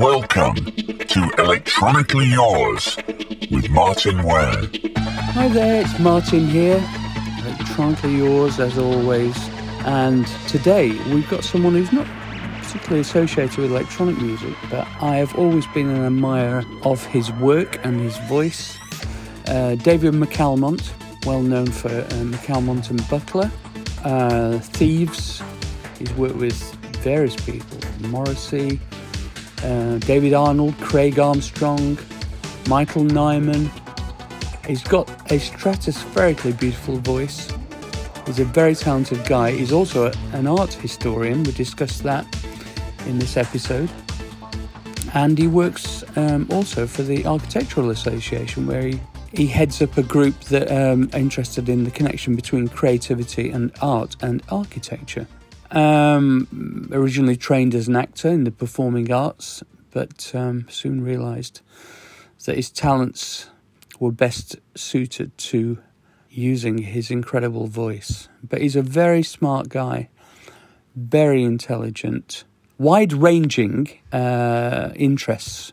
Welcome to Electronically Yours with Martyn Ware. Hi there, it's Martyn here. Electronically yours as always. And today we've got someone who's not particularly associated with electronic music, but I have always been an admirer of his work and his voice. Uh, David McAlmont, well known for uh, McAlmont and Butler, uh, Thieves. He's worked with various people, Morrissey, uh, David Arnold, Craig Armstrong, Michael Nyman. He's got a stratospherically beautiful voice. He's a very talented guy. He's also an art historian. We discussed that in this episode. And he works um, also for the Architectural Association, where he, he heads up a group that um, are interested in the connection between creativity and art and architecture. Um, originally trained as an actor in the performing arts, but um, soon realised that his talents were best suited to using his incredible voice. But he's a very smart guy, very intelligent, wide ranging uh, interests.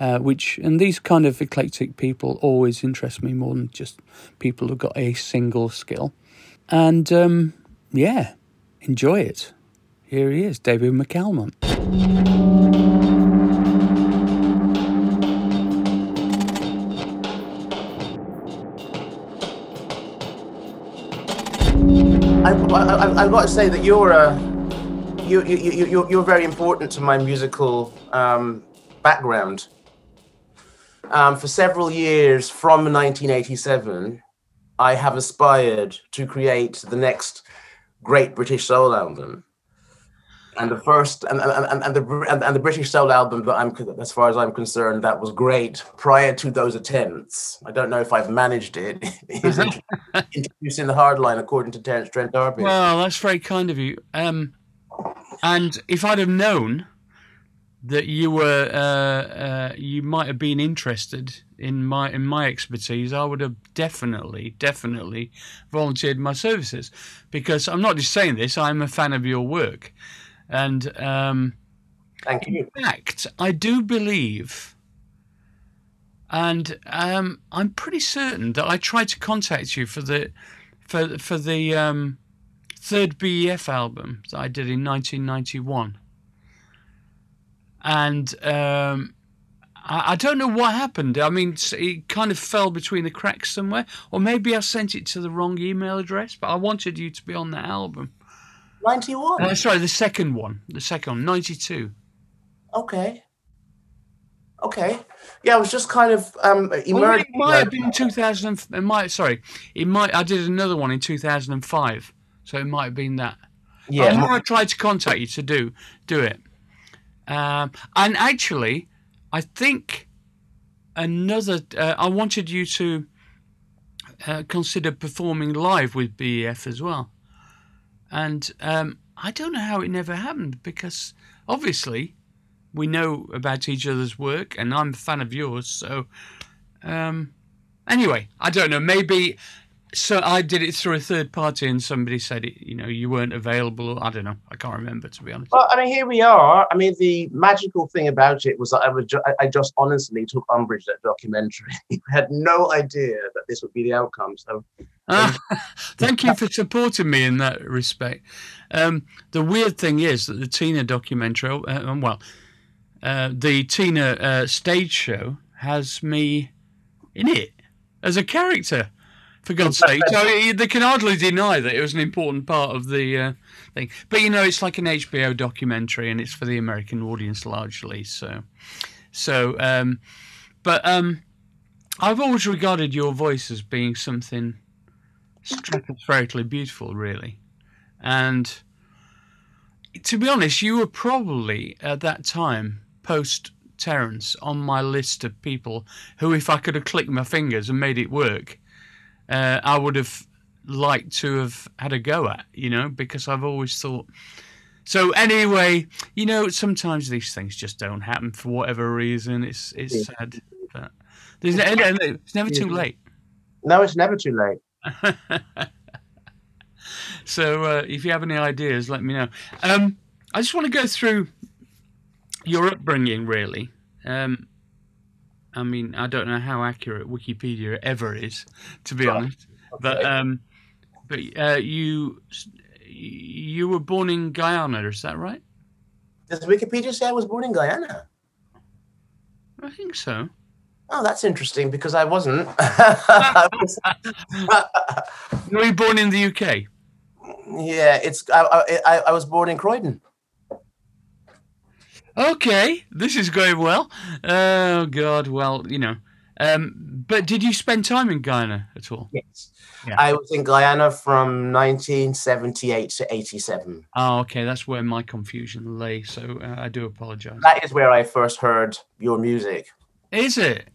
Uh, which and these kind of eclectic people always interest me more than just people who've got a single skill. And um, yeah, enjoy it. Here he is, David McAlmont. I, I, I've got to say that you're a you you you you're, you're very important to my musical um, background. Um, for several years, from 1987, I have aspired to create the next great British soul album. And the first, and, and, and, the and, and the British soul album that I'm, as far as I'm concerned, that was great. Prior to those attempts, I don't know if I've managed it. Is introducing the hard line according to Terence Trent D'Arby. Well, that's very kind of you. Um, and if I'd have known that you were, uh, uh, you might have been interested in my in my expertise, I would have definitely, definitely volunteered my services. Because I'm not just saying this; I'm a fan of your work, and um, Thank you. in fact, I do believe, and um, I'm pretty certain that I tried to contact you for the for for the um, third BEF album that I did in 1991, and um, I, I don't know what happened. I mean, it kind of fell between the cracks somewhere, or maybe I sent it to the wrong email address. But I wanted you to be on that album. 91. Uh, sorry, the second one, the second one, 92. Okay. Okay. Yeah, I was just kind of um Well, it might have been 2000. It might. Sorry, it might. I did another one in 2005, so it might have been that. yeah. the more I tried to contact you to do do it, um, and actually, I think another. Uh, I wanted you to uh, consider performing live with BEF as well, and um, I don't know how it never happened because obviously we know about each other's work, and I'm a fan of yours. So, um, anyway, I don't know. Maybe so. I did it through a third party, and somebody said it. You know, you weren't available. I don't know. I can't remember to be honest. Well, I mean, here we are. I mean, the magical thing about it was that I, was ju- I- just honestly took umbrage at that documentary. I had no idea that this would be the outcome. So, Ah, thank you for supporting me in that respect. Um, the weird thing is that the Tina documentary, uh, well, uh, the Tina uh, stage show has me in it as a character. For God's sake, so they can hardly deny that it was an important part of the uh, thing. But you know, it's like an HBO documentary, and it's for the American audience largely. So, so, um, but um, I've always regarded your voice as being something stratospherically beautiful, really. And to be honest, you were probably at that time, post Terence, on my list of people who, if I could have clicked my fingers and made it work, uh, I would have liked to have had a go at, you know, because I've always thought. So anyway, you know, sometimes these things just don't happen for whatever reason. It's it's Yeah. sad, but there's ne- it's never too late. no, it's never too late. so uh, if you have any ideas, let me know. Um, I just want to go through your upbringing, really. Um, I mean, I don't know how accurate Wikipedia ever is, to be Right. honest. But um, but uh, you you were born in Guyana, is that right? Does Wikipedia say I was born in Guyana? I think so. Oh, that's interesting because I wasn't. I was- Were you born in the UK? yeah, it's. I, I- I was born in Croydon. Okay, this is going well. Oh God, well, you know. Um, but did you spend time in Guyana at all? Yes. Yeah. I was in Guyana from 1978 to 87. Oh, okay, that's where my confusion lay. So uh, I do apologise. That is where I first heard your music. Is it?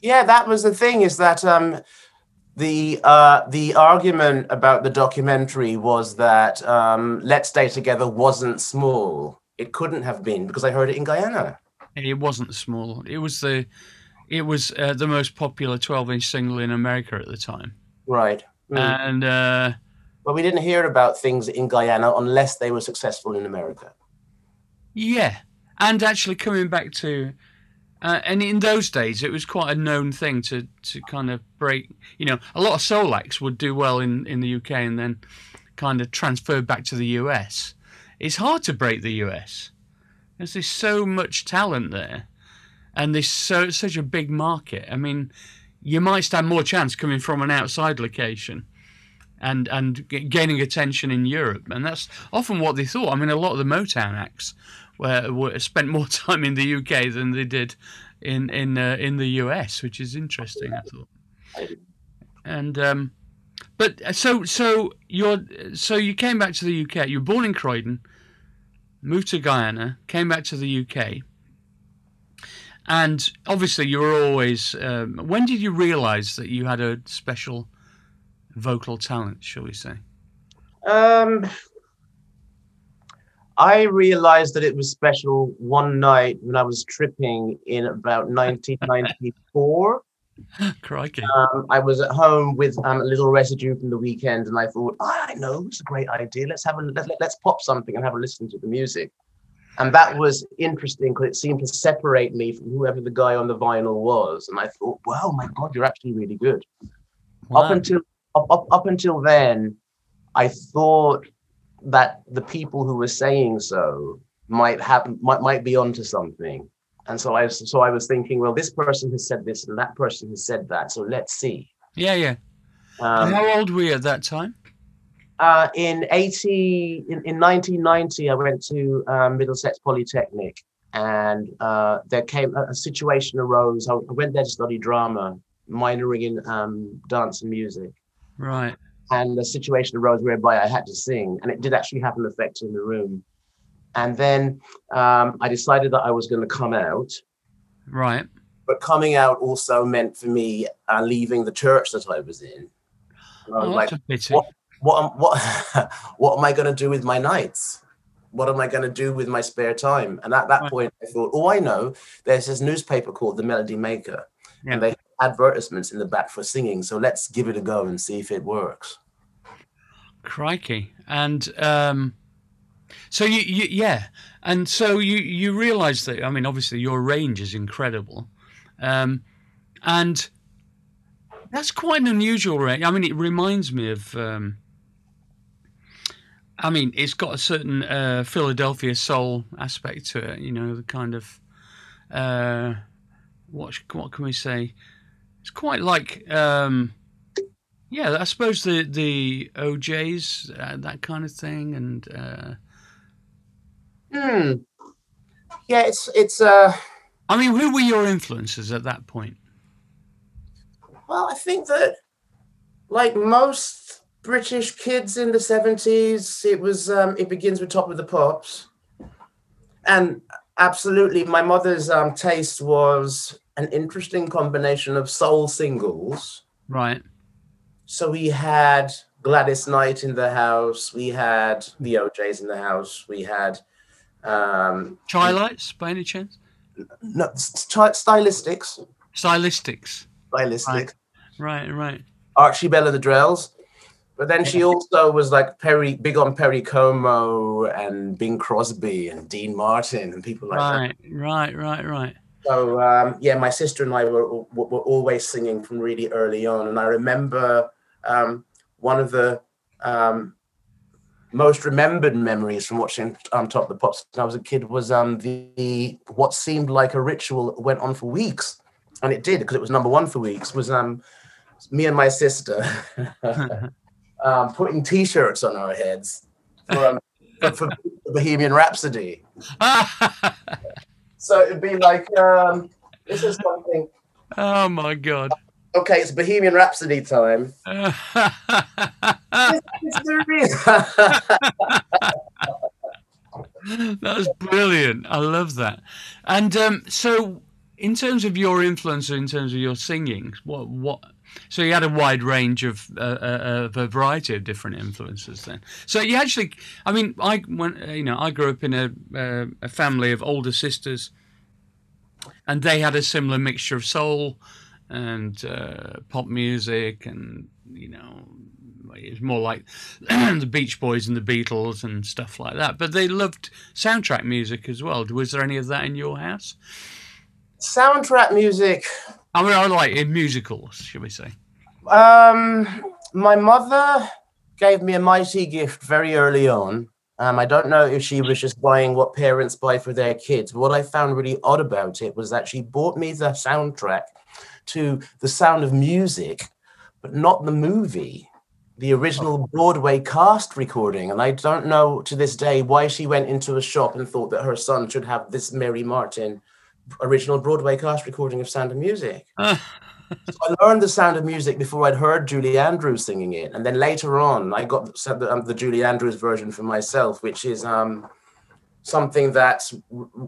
Yeah, that was the thing. Is that um, the uh, the argument about the documentary was that um, "Let's Stay Together" wasn't small. It couldn't have been because I heard it in Guyana. It wasn't the small. It was the, it was uh, the most popular 12-inch single in America at the time, Right. Mm. and uh, but we didn't hear about things in Guyana unless they were successful in America. yeah, and actually coming back to, uh, and in those days it was quite a known thing to to kind of break. You know, a lot of soul acts would do well in in the UK and then kind of transfer back to the US. It's hard to break the US. There's there's so much talent there, and there's so such a big market. I mean, you might stand more chance coming from an outside location, and and gaining attention in Europe, and that's often what they thought. I mean, a lot of the Motown acts were, were spent more time in the UK than they did in in uh, in the US, which is interesting. I thought. And um, but uh, so so you're so you came back to the UK. You were born in Croydon, moved to Guyana, came back to the UK, and obviously you were always. Um, when did you realise that you had a special vocal talent? Shall we say? Um, I realized that it was special one night when I was tripping in about 1994. Crikey! Um, I was at home with um, a little residue from the weekend, and I thought, "Ah, I know, it's a great idea. Let's have a let, let, let's pop something and have a listen to the music. And that was interesting because it seemed to separate me from whoever the guy on the vinyl was. And I thought, wow, my God, you're actually really good. Up until up, up, up until then, I thought that the people who were saying so might have might, might be onto something. And so I was so I was thinking, well, this person has said this and that person has said that. So let's see. Yeah, yeah. Um, How old were you at that time? uh, in 80 in, in 1990 i went to um, middlesex polytechnic and uh, there came a, a situation arose I, I went there to study drama minoring in um, dance and music Right. and the situation arose whereby i had to sing and it did actually have an effect in the room and then um, i decided that i was going to come out Right. but coming out also meant for me uh, leaving the church that i was in I was Oh, like, that's a pity. what what am, what what am I going to do with my nights? What am I going to do with my spare time? And at that Right. point, I thought, oh, I know. There's this newspaper called the Melody Maker, Yeah. and they have advertisements in the back for singing. So let's give it a go and see if it works. Crikey. And um, so you, you, yeah, and so you you realise that I mean, obviously your range is incredible, um, and that's quite an unusual range. I mean, it reminds me of. Um, I mean, it's got a certain uh, Philadelphia soul aspect to it. You know, the kind of uh, what what can we say? It's quite like. Um, yeah, I suppose the the O'Jays, uh, that kind of thing, and uh, Hmm. Yeah, it's it's uh. I mean, who were your influences at that point? Well, I think that, like most British kids in the seventies, it was um, it begins with Top of the Pops, and absolutely, my mother's um, taste was an interesting combination of soul singles. Right, So we had Gladys Knight in the house, we had the O'Jays in the house, we had um, Chi-Lites, by any chance? no st- stylistics, Stylistics. stylistics, Right, right. Archie Bell and the Drells. But then she also was like Perry, big on Perry Como and Bing Crosby and Dean Martin and people like right, that. right, right, right. Right. So um, yeah, my sister and I were, were, were always singing from really early on, and I remember um, one of the um, most remembered memories from watching um, Top of the Pops when I was a kid was um, the what seemed like a ritual that went on for weeks, and it did because it was number one for weeks. Was um, me and my sister um, putting T-shirts on our heads for, um, for, for Bohemian Rhapsody. So it'd be like um, this is something. oh my god. Okay, it's Bohemian Rhapsody time. That's brilliant. I love that. And um, so, in terms of your influence, in terms of your singing, what what? So you had a wide range of uh, uh, of a variety of different influences. Then, so you actually, I mean, I when you know, I grew up in a uh, a family of older sisters, and they had a similar mixture of soul and uh, pop music, and you know, it was more like the Beach Boys and the Beatles and stuff like that. But they loved soundtrack music as well. Was there any of that in your house? Soundtrack music. I mean, I like in musicals, should we say? Um, my mother gave me a mighty gift very early on. Um, I don't know if she was just buying what parents buy for their kids. But what I found really odd about it was that she bought me the soundtrack to The Sound of Music, but not the movie, the original Broadway cast recording. And I don't know to this day why she went into a shop and thought that her son should have this Mary Martin original Broadway cast recording of Sound of Music. so I learned the Sound of Music before I'd heard Julie Andrews singing it, and then later on I got the, um, the Julie Andrews version for myself, which is um, something that's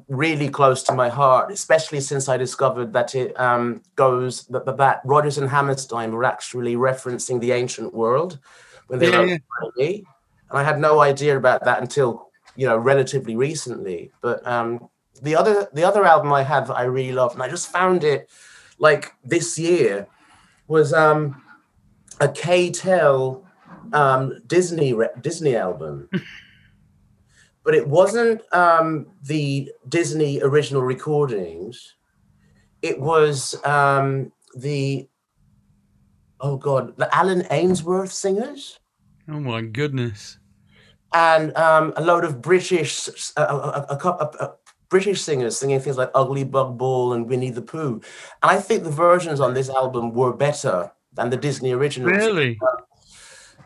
really close to my heart, especially since I discovered that it um, goes that, that Rodgers and Hammerstein were actually referencing the ancient world when they Yeah, wrote yeah. Tiny. and I had no idea about that until you know relatively recently. But um, the other the other album I had that I really loved, and I just found it like this year was um, a K-Tel um, Disney re- Disney album. but it wasn't um, the Disney original recordings. It was um, the oh god, the Alyn Ainsworth singers Oh my goodness. and um, a load of British a, a, a, a, a- a British singers singing things like Ugly Bug Ball and Winnie the Pooh. And I think the versions on this album were better than the Disney originals. Really?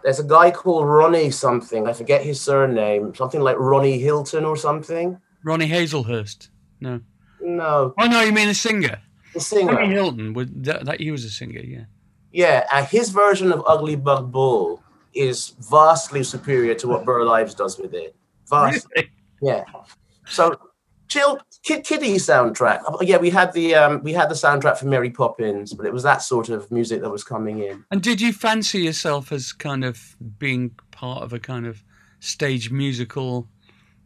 There's a guy called Ronnie something. I forget his surname. Something like Ronnie Hilton or something. Ronnie Hazlehurst? No. No, Oh no, you mean a singer? the singer. Ronnie Hilton. Would that, that he was a singer? Yeah. Yeah, uh, his version of Ugly Bug Ball is vastly superior to what Burl Ives does with it. Vastly. Really? Yeah. So, chill, Kid kiddie soundtrack. Oh, Yeah, we had the um, we had the soundtrack for Mary Poppins, but it was that sort of music that was coming in. And did you fancy yourself as kind of being part of a kind of stage musical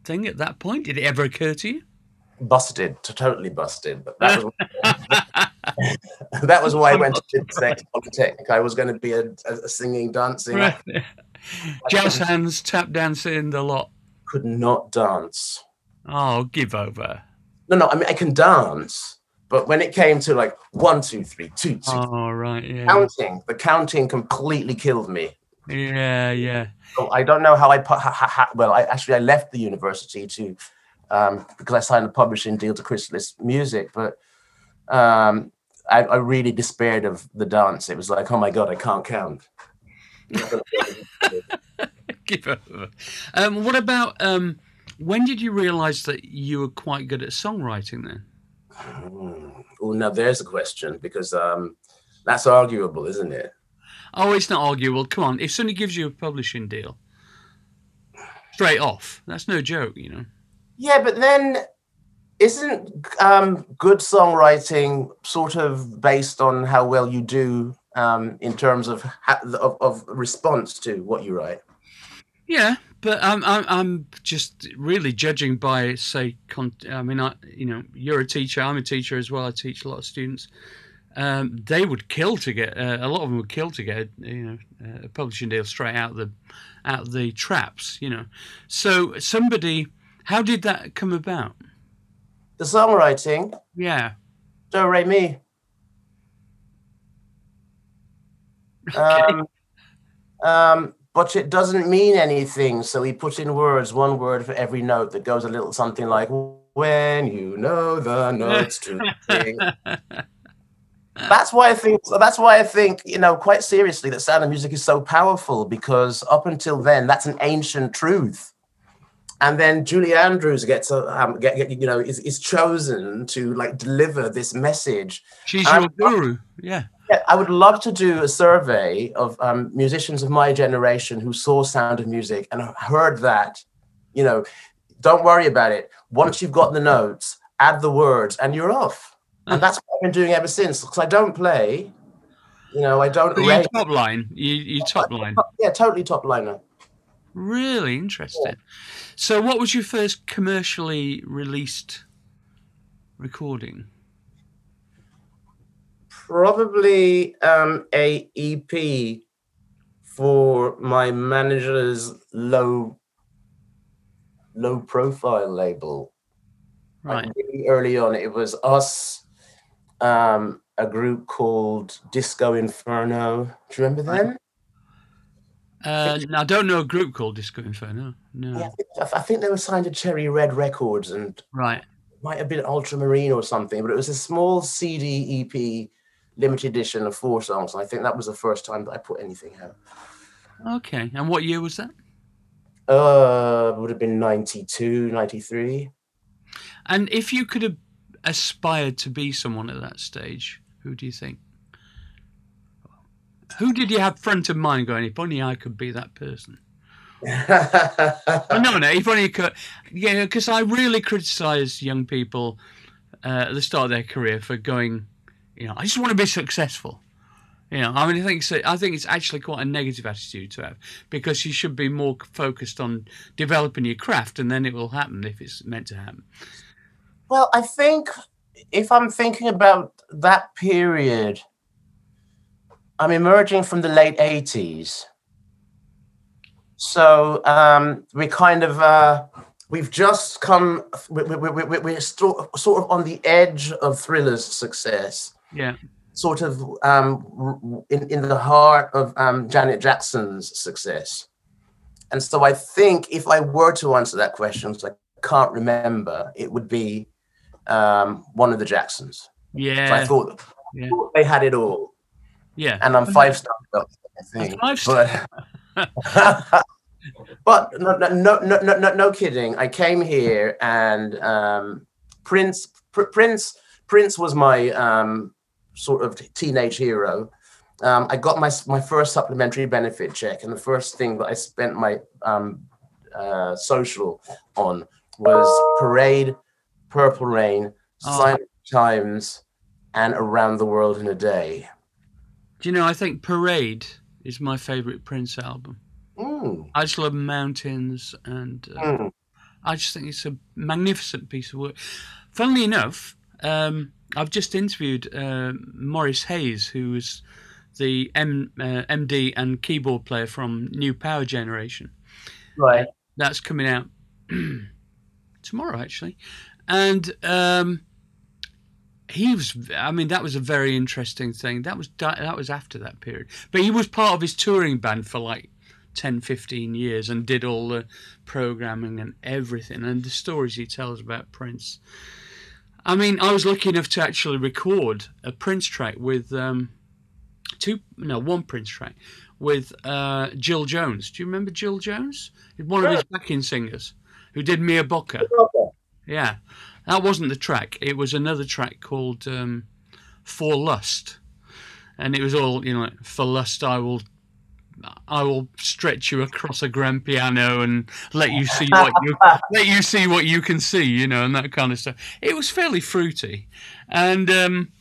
thing at that point? Did it ever occur to you? Busted, to totally busted. But that was that was why I went to Middlesex Polytechnic. I was going to be a, a, singing, dancing. I Jazz hands, tap dancing, the lot. could not dance. Oh, give over. No, no. I mean, I can dance, but when it came to like one, two, three, two, two, Oh, right, yeah. counting, the counting completely killed me. Yeah, yeah. So I don't know how I put. Ha, ha, ha, well, I actually I left the university to um, because I signed a publishing deal to Chrysalis Music, but um, I, I really despaired of the dance. It was like, oh my god, I can't count. give over. Um, what about um, when did you realise that you were quite good at songwriting then? oh, now there's a question because um, that's arguable, isn't it? Oh, it's not arguable. Come on, if somebody gives you a publishing deal straight off, that's no joke, you know. Yeah, but then isn't um, good songwriting sort of based on how well you do um, in terms of, ha- of of response to what you write? Yeah, but I'm I'm, I'm just really judging by say. Con- I mean, I you know, you're a teacher. I'm a teacher as well. I teach a lot of students. um, they would kill to get uh, a lot of them would kill to get you know a publishing deal straight out the out the traps. You know, so somebody, how did that come about? The songwriting, Yeah. Do Re Mi. Um, um, but it doesn't mean anything. So we put in words, one word for every note that goes a little something like "When you know the notes to sing." That's why I think. That's why I think you know quite seriously that sound of music is so powerful because up until then, that's an ancient truth. And then Julie Andrews gets a um, get, get, you know is, is chosen to like deliver this message. She's Um, your guru. Yeah. Yeah, I would love to do a survey of um, musicians of my generation who saw Sound of Music and heard that. You know, don't worry about it. Once you've got the notes, add the words, and you're off. And that's what I've been doing ever since. Because I don't play. You know, I don't. You rate- top line. You you top line. yeah, totally top liner. Really interesting. So, what was your first commercially released recording? Probably um, a EP for my manager's low low profile label. Like, Right. really early on, it was us, um, a group called Disco Inferno. Do you remember them? Uh, I don't know a group called Disco Inferno. No. Yeah, I think, I think they were signed to Cherry Red Records and Right. might have been Ultramarine or something, but it was a small CD EP limited edition of four songs. I think that was the first time that I put anything out. Okay. And what year was that? Uh, would have been 92, 93. And if you could have aspired to be someone at that stage, who do you think? Who did you have front of mind going, if only I could be that person? Oh, no, no, if only you could. Yeah, because I really criticise young people uh, at the start of their career for going, you know, I just want to be successful. You know, I mean, I think so, I think it's actually quite a negative attitude to have because you should be more focused on developing your craft, and then it will happen if it's meant to happen. Well, I think if I'm thinking about that period, I'm emerging from the late 80s. So um, we kind of, uh, we've just come, we, we, we, we- we're sort of on the edge of Thriller's success, Yeah. sort of um, in, in the heart of um, Janet Jackson's success. And so I think if I were to answer that question, which I can't remember, it would be um, one of the Jacksons. So I thought, Yeah. thought they had it all, Yeah. and I'm five star. I think, five star. but but no, no, no, no, no, no, no kidding. I came here, and um, Prince, Pr- Prince, Prince was my um, sort of teenage hero. Um, I got my my first supplementary benefit check, and the first thing that I spent my um, uh, social on was Parade, Purple Rain, Oh. Silent Times, and Around the World in a Day. Do you know, I think Parade is my favourite Prince album. Mm, I just love mountains and uh, mm. I just think it's a magnificent piece of work. Funnily enough, um, I've just interviewed uh, Morris Hayes, who was the M, uh, MD and keyboard player from New Power Generation. Right. That's coming out tomorrow, actually. And um, he was, I mean, that was a very interesting thing. That was that was after that period. But he was part of his touring band for like 10, 15 years and did all the programming and everything. And the stories he tells about Prince. I mean, I was lucky enough to actually record a Prince track with um, two, no, one Prince track with uh, Jill Jones. Do you remember Jill Jones? One of his backing singers who did Mia Bocca. Yeah, that wasn't the track. It was another track called um, "For Lust," and it was all you know, "For lust, I will, I will stretch you across a grand piano and let you see what you let you see what you can see," you know, and that kind of stuff. It was fairly fruity, and um,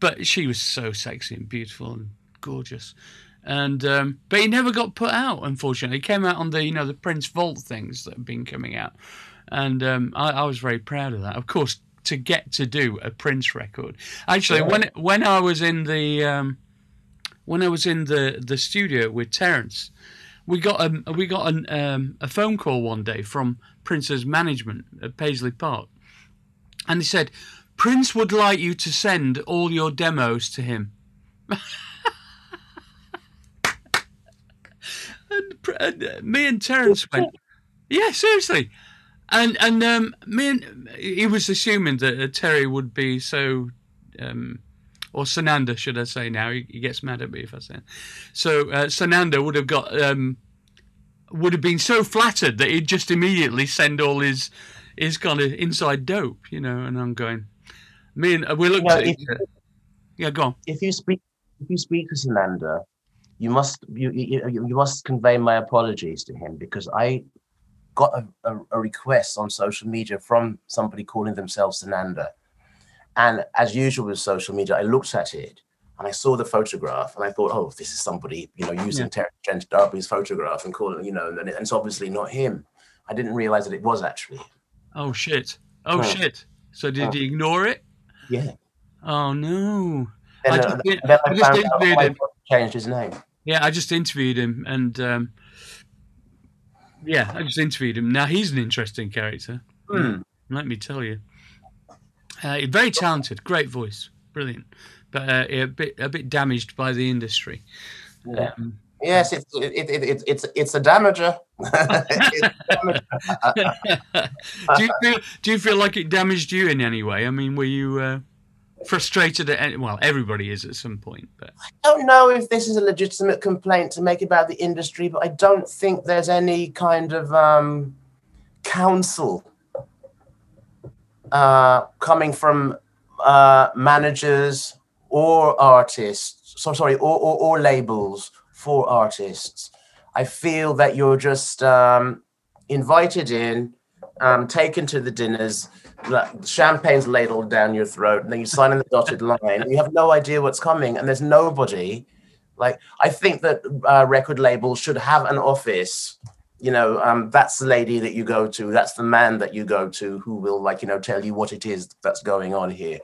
but she was so sexy and beautiful and gorgeous. And um, but he never got put out. Unfortunately, he came out on the you know the Prince Vault things that have been coming out, and um, I, I was very proud of that. Of course, to get to do a Prince record. Actually, when when I was in the um, when I was in the the studio with Terence, we got a we got an, um, a phone call one day from Prince's management at Paisley Park, and they said Prince would like you to send all your demos to him. and, and uh, me and Terence went, yeah, seriously. And and um, me and he was assuming that uh, Terry would be so, um, or Sananda, should I say now? He, he gets mad at me if I say. It. So uh, Sananda would have got um, would have been so flattered that he'd just immediately send all his his kind of inside dope, you know. And I'm going, me and uh, we looked Well, at if- each. Yeah, go on. if you speak if you speak to Sananda, you must you, you you you must convey my apologies to him because I got a, a, a request on social media from somebody calling themselves Sananda. And as usual with social media, I looked at it and I saw the photograph and I thought, oh, this is somebody, you know, using Yeah. Terence Trent D'Arby's photograph and calling, you know, and, it's obviously not him. I didn't realize that it was actually. Oh shit. Oh Oh. shit. So did Oh. he ignore it? Yeah. Oh no. Then, I uh, just did- I I just interviewed him. changed his name. Yeah, I just interviewed him, and um, yeah, I just interviewed him. Now he's an interesting character. Hmm. Let me tell you, uh, very talented, great voice, brilliant, but uh, a bit a bit damaged by the industry. Yeah. Um, Yes, it's it, it, it, it's it's a damager. It's a damager. do you feel do you feel like it damaged you in any way? I mean, were you uh, frustrated at any, well, everybody is at some point, but I don't know if this is a legitimate complaint to make about the industry, but I don't think there's any kind of um, counsel uh, coming from uh, managers or artists. So sorry, or, or, or labels for artists. I feel that you're just um, invited in, um, taken to the dinners, champagne's ladled down your throat, and then you sign in the dotted line, and you have no idea what's coming, and there's nobody. Like I think that uh, record labels should have an office. You know, um, that's the lady that you go to. That's the man that you go to who will, like, you know, tell you what it is that's going on here.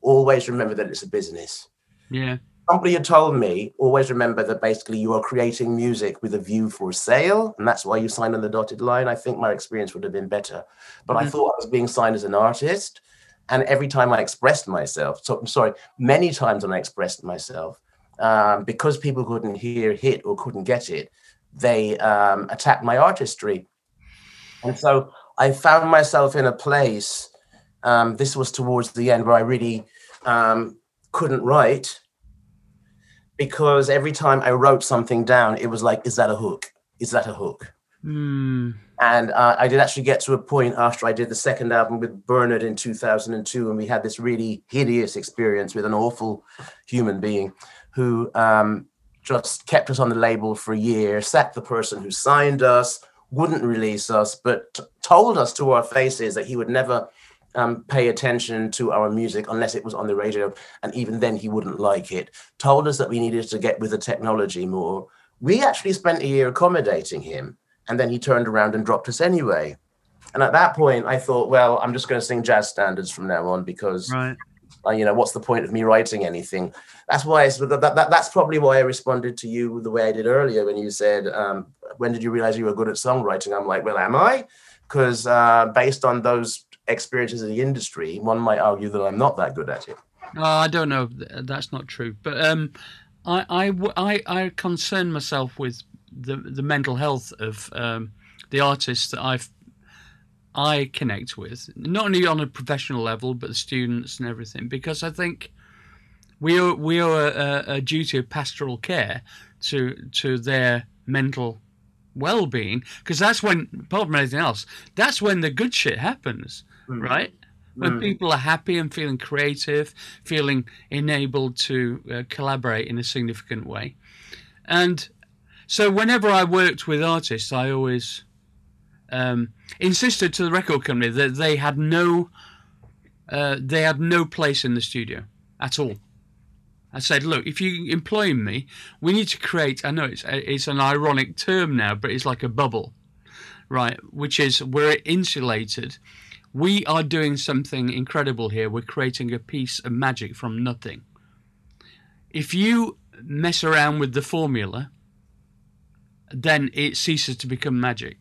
Always remember that it's a business yeah, somebody had told me always remember that basically you are creating music with a view for sale and that's why you sign on the dotted line i think my experience would have been better but i Mhm. thought i was being signed as an artist and every time i expressed myself so i'm sorry many times when i expressed myself um, because people couldn't hear hit or couldn't get it they um, attacked my artistry and so i found myself in a place um, this was towards the end where i really um, couldn't write because every time I wrote something down, it was like, is that a hook? Is that a hook? Hmm. And uh, I did actually get to a point after I did the second album with Bernard in 2002, and we had this really hideous experience with an awful human being who um, just kept us on the label for a year, sacked the person who signed us, wouldn't release us, but t- told us to our faces that he would never um, pay attention to our music unless it was on the radio, and even then he wouldn't like it. Told us that we needed to get with the technology more. We actually spent a year accommodating him, and then he turned around and dropped us anyway. And at that point, I thought, well, I'm just going to sing jazz standards from now on because right. Uh, you know what's the point of me writing anything that's why I, that, that, that- that's probably why i responded to you the way i did earlier when you said um, when did you realize you were good at songwriting i'm like well am i because uh, based on those experiences in the industry one might argue that i'm not that good at it Oh, I don't know. That's not true. But um, i i i concern myself with the the mental health of um, the artists that I've I connect with, not only on a professional level, but the students and everything, because I think we owe we owe a, a, duty of pastoral care to to their mental well-being, because that's when, apart from anything else, that's when the good shit happens, right? when Mm. people are happy and feeling creative, feeling enabled to uh, collaborate in a significant way. And so, whenever I worked with artists, I always um, insisted to the record company that they had no, uh, they had no place in the studio at all. I said, look, if you employ me, we need to create. I know it's it's an ironic term now, but it's like a bubble, right? Which is we're insulated we are doing something incredible here. We're creating a piece of magic from nothing. If you mess around with the formula, then it ceases to become magic.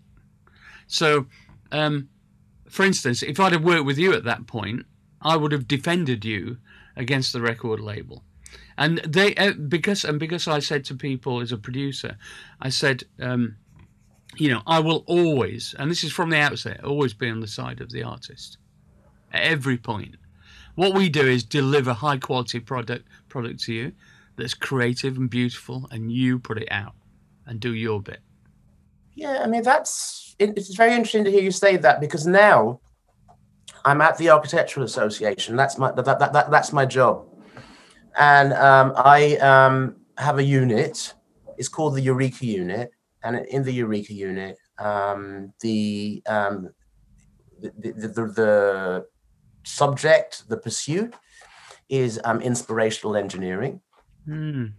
So, um, for instance, if I'd have worked with you at that point, I would have defended you against the record label. And they, uh, because and because I said to people as a producer, I said, um, you know, I will always, and this is from the outset, always be on the side of the artist at every point. What we do is deliver high quality product product to you that's creative and beautiful, and you put it out and do your bit. Yeah, I mean that's it's very interesting to hear you say that because now I'm at the Architectural Association. That's my that, that, that that's my job, and um, I um, have a unit. It's called the Eureka Unit, and in the Eureka Unit, um, the, um, the, the, the the subject, the pursuit, is um, inspirational engineering. Mm.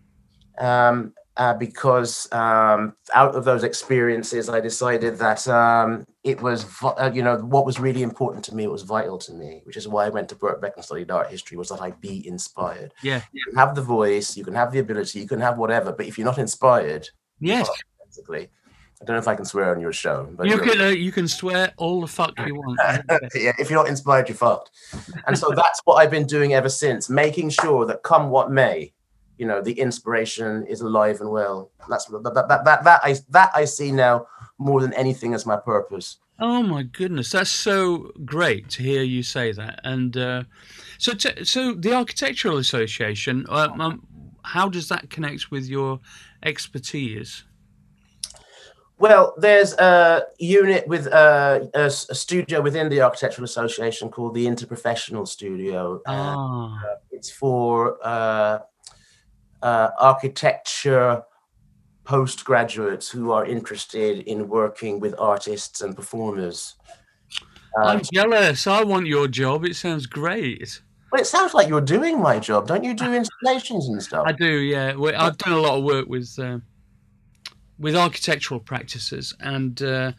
Um, uh, because um, out of those experiences, I decided that um, it was, uh, you know, what was really important to me, it was vital to me, which is why I went to Birkbeck and studied art history, was that I be inspired. Yeah. You can have the voice, you can have the ability, you can have whatever, but if you're not inspired, Yes. basically, I don't know if I can swear on your show, but You can uh, you can swear all the fuck you want. yeah, if you're not inspired, you're fucked. And so that's what I've been doing ever since, making sure that come what may, you know, the inspiration is alive and well. That's that that that, that, that I that I see now more than anything as my purpose. Oh my goodness, that's so great to hear you say that. And uh, so, t- so the Architectural Association, uh, um, how does that connect with your expertise? Well, there's a unit with a a, s- a studio within the Architectural Association called the Interprofessional Studio. and Ah, it's for uh, uh, architecture postgraduates who are interested in working with artists and performers. I'm Um, jealous. I want your job. It sounds great. well, it sounds like you're doing my job. Don't you do installations and stuff? I do, yeah. Well, I've done a lot of work with uh, with architectural practices, and uh,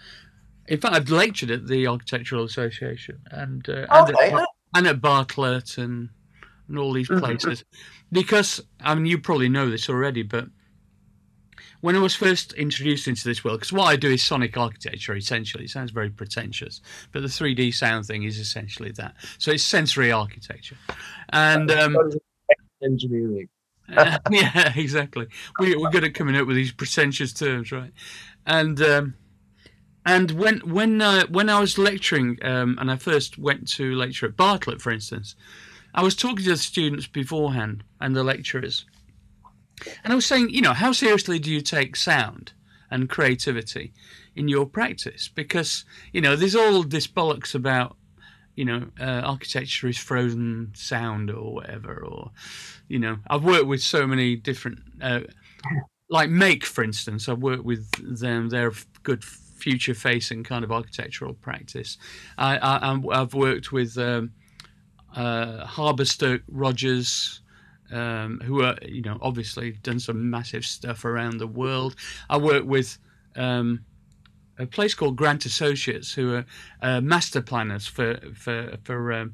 in fact, I've lectured at the Architectural Association and uh, and, Okay. at, and at and all these Mhm. places, because I mean, you probably know this already, but when I was first introduced into this world, because what I do is sonic architecture essentially. It sounds very pretentious, but the 3D sound thing is essentially that. So it's sensory architecture, and um, engineering. uh, yeah, exactly. We, we're good at coming up with these pretentious terms, right? And um, and when when uh, when I was lecturing, um, and I first went to lecture at Bartlett, for instance, I was talking to the students beforehand and the lecturers, and I was saying, you know, how seriously do you take sound and creativity in your practice? Because you know, there's all this bollocks about you know, uh, architecture is frozen sound or whatever, or, you know, I've worked with so many different, uh, like Make, for instance, I've worked with them. They're good future facing kind of architectural practice. I, I, I've worked with um, uh, Harbour Rogers. Um, who are, you know, obviously done some massive stuff around the world. I work with um, a place called Grant Associates, who are uh, master planners for for for um,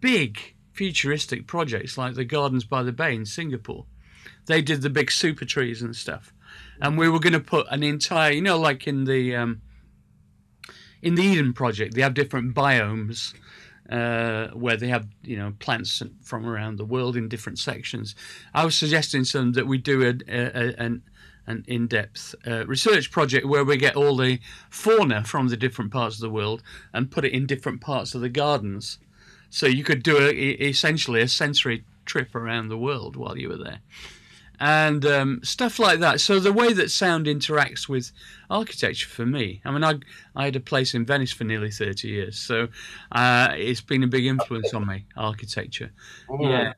big futuristic projects like the Gardens by the Bay in Singapore. They did the big super trees and stuff, and we were going to put an entire, you know, like in the um, in the Eden project, they have different biomes. Uh, where they have you know plants from around the world in different sections. I was suggesting them that we do a, a, a, an in-depth uh, research project where we get all the fauna from the different parts of the world and put it in different parts of the gardens. So you could do a, essentially a sensory trip around the world while you were there, and um, stuff like that. So the way that sound interacts with architecture for me, I mean, I I had a place in Venice for nearly thirty years, so uh, it's been a big influence on me, architecture. Yeah.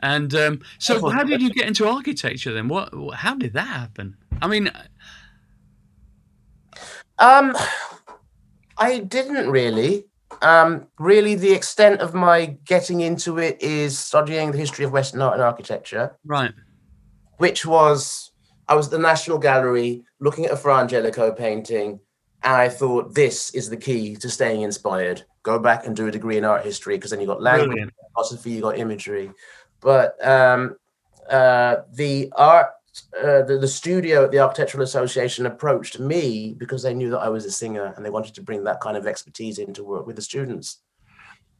And um, so, how did you get into architecture then? What? How did that happen? I mean, Um, I didn't really. Um, really, the extent of my getting into it is studying the history of Western art and architecture, right? Which was I was at the National Gallery looking at a Fra Angelico painting, And I thought this is the key to staying inspired. Go back and do a degree in art history because then you got language, Brilliant. philosophy, you got imagery. But um, uh, the art, uh, the, the studio at the Architectural Association approached me because they knew that I was a singer and they wanted to bring that kind of expertise in to work with the students.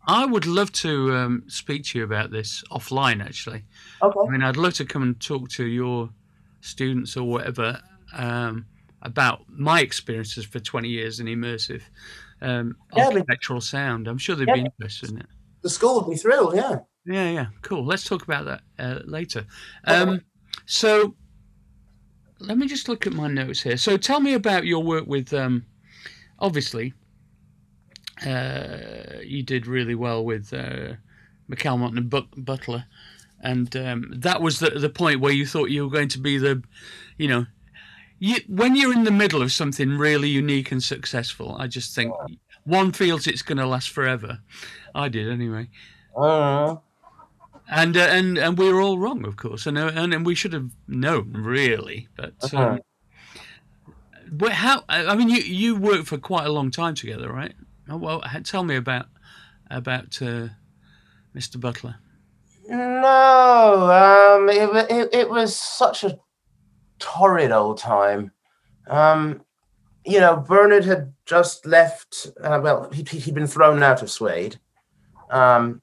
I would love to um, speak to you about this offline, actually. Okay. I mean, I'd love to come and talk to your students or whatever um, about my experiences for 20 years in immersive um, Yeah, architectural sound. I'm sure they'd Yeah. be interested in it. The school would be thrilled, yeah. Yeah, yeah, cool. Let's talk about that uh, later. Um, so, let me just look at my notes here. So, tell me about your work with. Um, obviously, uh, you did really well with uh, McAlmont and But- Butler, and um, that was the the point where you thought you were going to be the, you know, you, when you're in the middle of something really unique and successful. I just think one feels it's going to last forever. I did anyway Uh, and uh, and and we were all wrong, of course, and uh, and, and we should have known really. But Uh-huh. um, but how? I I mean, you you worked for quite a long time together, right? Oh, Well, tell me about about uh, Mr. Butler. No, um, it, it, it was such a torrid old time. Um, you know, Bernard had just left, uh, well, he, he'd been thrown out of Suede. Um,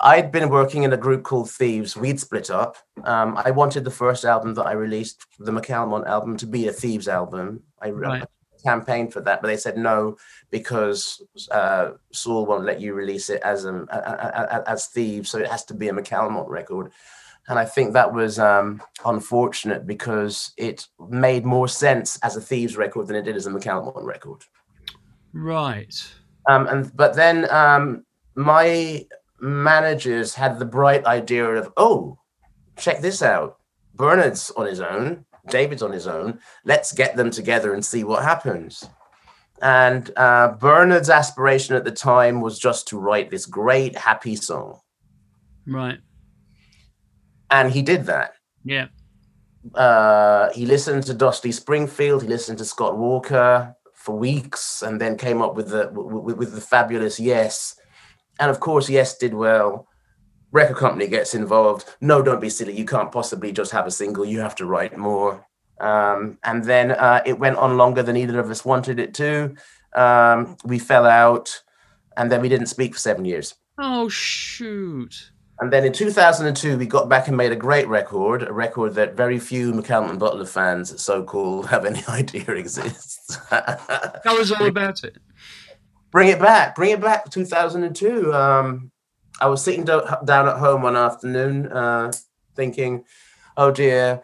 I'd been working in a group called Thieves. We'd split up. Um, I wanted the first album that I released, the McAlmont album, to be a Thieves album. I Right. Campaigned for that, but they said no because uh, Saul won't let you release it as um, a- as Thieves, so it has to be a McAlmont record. And I think that was um, unfortunate because it made more sense as a Thieves record than it did as a McAlmont record. Right. Um, and but then um, my managers had the bright idea of, oh, check this out. Bernard's on his own, David's on his own. Let's get them together and see what happens. And uh, Bernard's aspiration at the time was just to write this great happy song, Right. and he did that. Yeah. uh, he listened to Dusty Springfield, he listened to Scott Walker for weeks, and then came up with the with, with the fabulous Yes. And of course, Yes did well. Record company gets involved. No, don't be silly. You can't possibly just have a single. You have to write more. Um, and then uh, it went on longer than either of us wanted it to. Um, we fell out, and then we didn't speak for seven years. Oh shoot. And then in 2002, we got back and made a great record, a record that very few McAlmont and Butler fans, so called, have any idea exists. Tell us all about it. bring it back, bring it back. 2002. Um, I was sitting do- down at home one afternoon, uh, thinking, "Oh dear."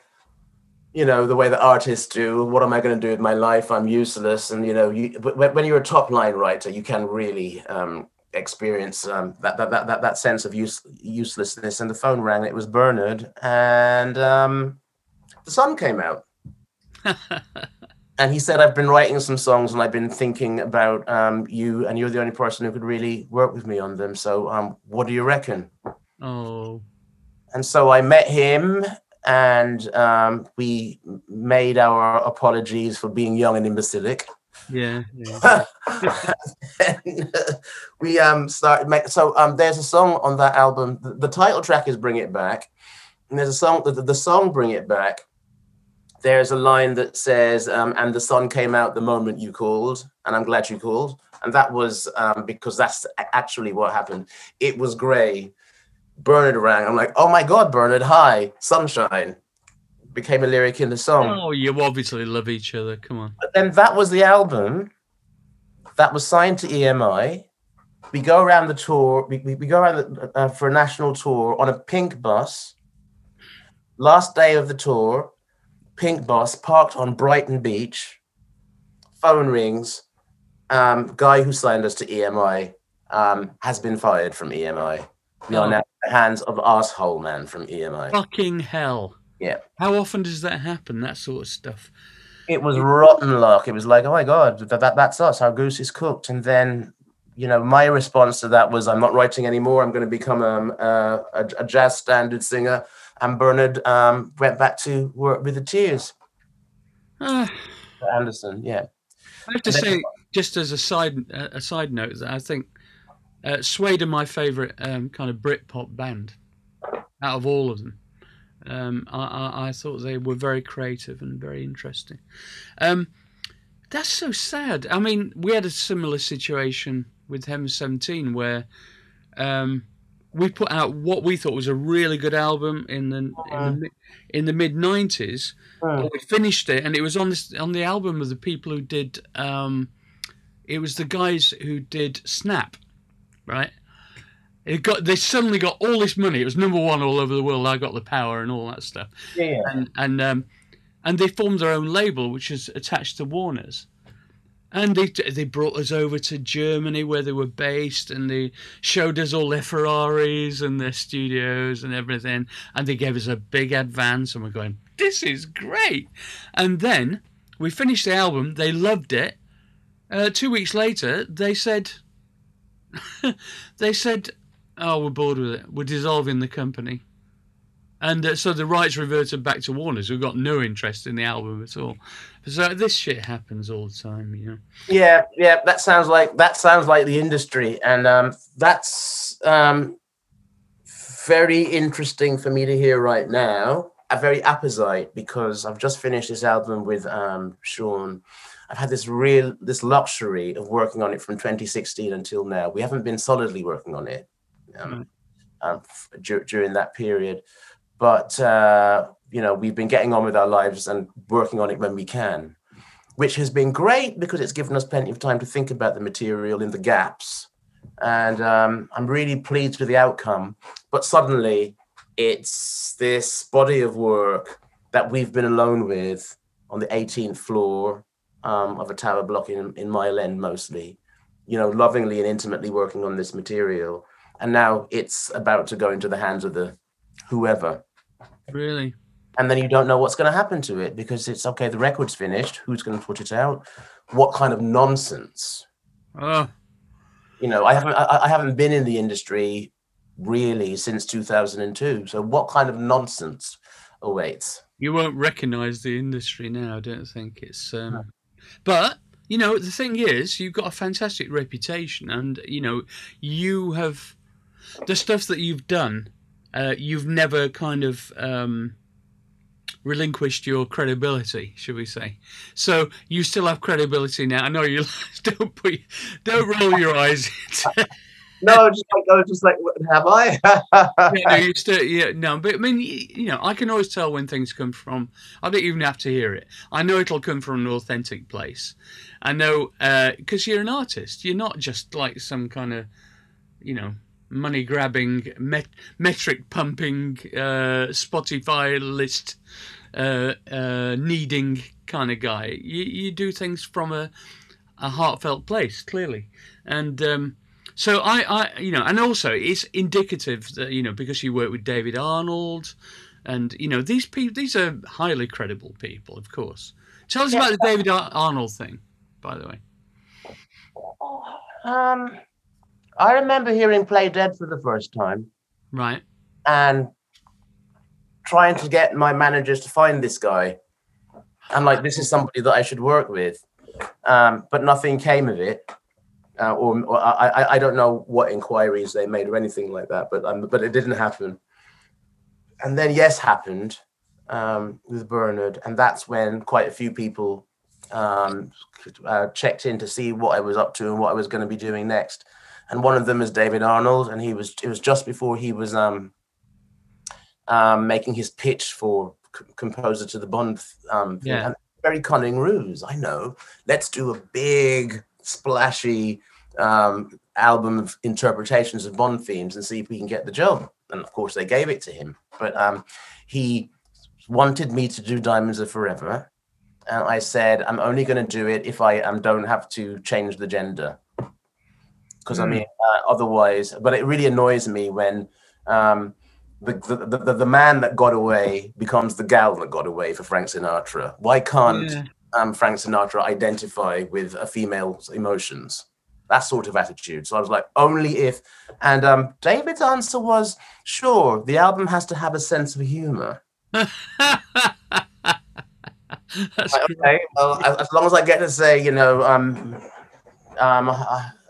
You know the way that artists do. What am I going to do with my life? I'm useless. And you know, you, when you're a top line writer, you can really um, experience um, that, that, that that that sense of use, uselessness. And the phone rang. It was Bernard, and um, the sun came out. and he said, "I've been writing some songs, and I've been thinking about um, you, and you're the only person who could really work with me on them. So, um, what do you reckon?" oh. And so I met him, and um, we made our apologies for being young and imbecilic. Yeah. yeah. And, uh, we um started make, so um there's a song on that album the, the title track is bring it back and there's a song the, the song bring it back there's a line that says um and the sun came out the moment you called and i'm glad you called and that was um because that's actually what happened it was gray bernard rang i'm like oh my god bernard hi sunshine became a lyric in the song Oh, you obviously love each other. Come on. but then that was the album that was signed to EMI. We go around the tour. We, we, we go around the, uh, for a national tour on a pink bus. Last day of the tour, pink bus parked on Brighton Beach. Phone rings. Um, guy who signed us to EMI um, has been fired from EMI. We are Oh. now in the hands of asshole man from EMI. Fucking hell. Yeah. How often does that happen? That sort of stuff. it was rotten luck. It was like, oh my god, that, that that's us. Our goose is cooked. And then, you know, my response to that was, I'm not writing anymore. I'm going to become um, uh, a, a jazz standard singer. And Bernard um, went back to work with the Tears. Ah, Anderson, yeah. I have to say, just as a side a side note, that I think uh, Suede are my favourite um, kind of Britpop band out of all of them. Um, I, I, I, thought they were very creative and very interesting. Um, that's so sad. I mean, we had a similar situation with Heaven 17 where um, we put out what we thought was a really good album in the in the, uh-huh. in the mid 90s. Uh, we finished it, and it was on this on the album of the people who did. Um, it was the guys who did Snap, right? It got they suddenly got all this money. It was number one all over the world. I got the power and all that stuff. Yeah. And and um, and they formed their own label, which is attached to Warner's. And they they brought us over to Germany where they were based, and they showed us all their Ferraris and their studios and everything. And they gave us a big advance, and we're going, "This is great!" And then we finished the album. They loved it. Uh, two weeks later, they said, "They said oh, we're bored with it. We're dissolving the company. And uh, so the rights reverted back to Warner's, who got no interest in the album at all. So this shit happens all the time, you know. Yeah, yeah, that sounds like that sounds like the industry, and um, that's um, very interesting for me to hear right now. A very apposite because I've just finished this album with um, Sean. I've had this real this luxury of working on it from 2016 until now. We haven't been solidly working on it um, um, d- during that period. But uh, you know, we've been getting on with our lives and working on it when we can, which has been great because it's given us plenty of time to think about the material in the gaps. And um, I'm really pleased with the outcome. But suddenly, it's this body of work that we've been alone with on the 18th floor um, of a tower block in, in Mile End mostly, you know, lovingly and intimately working on this material and now it's about to go into the hands of the whoever. Really? And then you don't know what's going to happen to it because it's okay. The record's finished. Who's going to put it out? What kind of nonsense? Oh. You know, I haven't. I, I haven't been in the industry really since 2002. So what kind of nonsense awaits? You won't recognise the industry now. I don't think it's. Um... No. But you know, the thing is, you've got a fantastic reputation, and you know, you have the stuff that you've done, uh, you've never kind of um, relinquished your credibility, should we say? So you still have credibility now. I know you don't put, don't roll your eyes. no, just like, oh, just like, have I? yeah, no, you still, yeah, no, but I mean, you know, I can always tell when things come from. I don't even have to hear it. I know it'll come from an authentic place. I know because uh, you're an artist. You're not just like some kind of, you know, money grabbing, met- metric pumping, uh, Spotify list uh, uh, needing kind of guy. You, you do things from a, a heartfelt place, clearly. And um, so I, I, you know, and also it's indicative that, you know, because you work with David Arnold and, you know, these people, these are highly credible people, of course. Tell us yeah. about the David Arnold thing, by the way. Um, I remember hearing Play Dead for the first time. Right. And trying to get my managers to find this guy. I'm like, this is somebody that I should work with. Um, but nothing came of it. Uh, or, or I, I don't know what inquiries they made or anything like that, but um, but it didn't happen. And then yes happened um, with Bernard, and that's when quite a few people um, uh, checked in to see what I was up to and what I was going to be doing next and one of them is David Arnold, and he was it was just before he was um, um making his pitch for c- composer to the Bond um, yeah. very cunning ruse. I know. Let's do a big splashy um, album of interpretations of Bond themes and see if we can get the job. And of course, they gave it to him. But um, he wanted me to do Diamonds Are Forever, and I said I'm only going to do it if I um, don't have to change the gender because mm. I mean, uh, otherwise, but it really annoys me when um, the, the, the, the, man that got away becomes the gal that got away for Frank Sinatra. Why can't yeah. um, Frank Sinatra identify with a female's emotions? That sort of attitude. So I was like, only if. And um, David's answer was, sure, the album has to have a sense of humor. Like, okay, well, as, as long as I get to say, you know, um, um,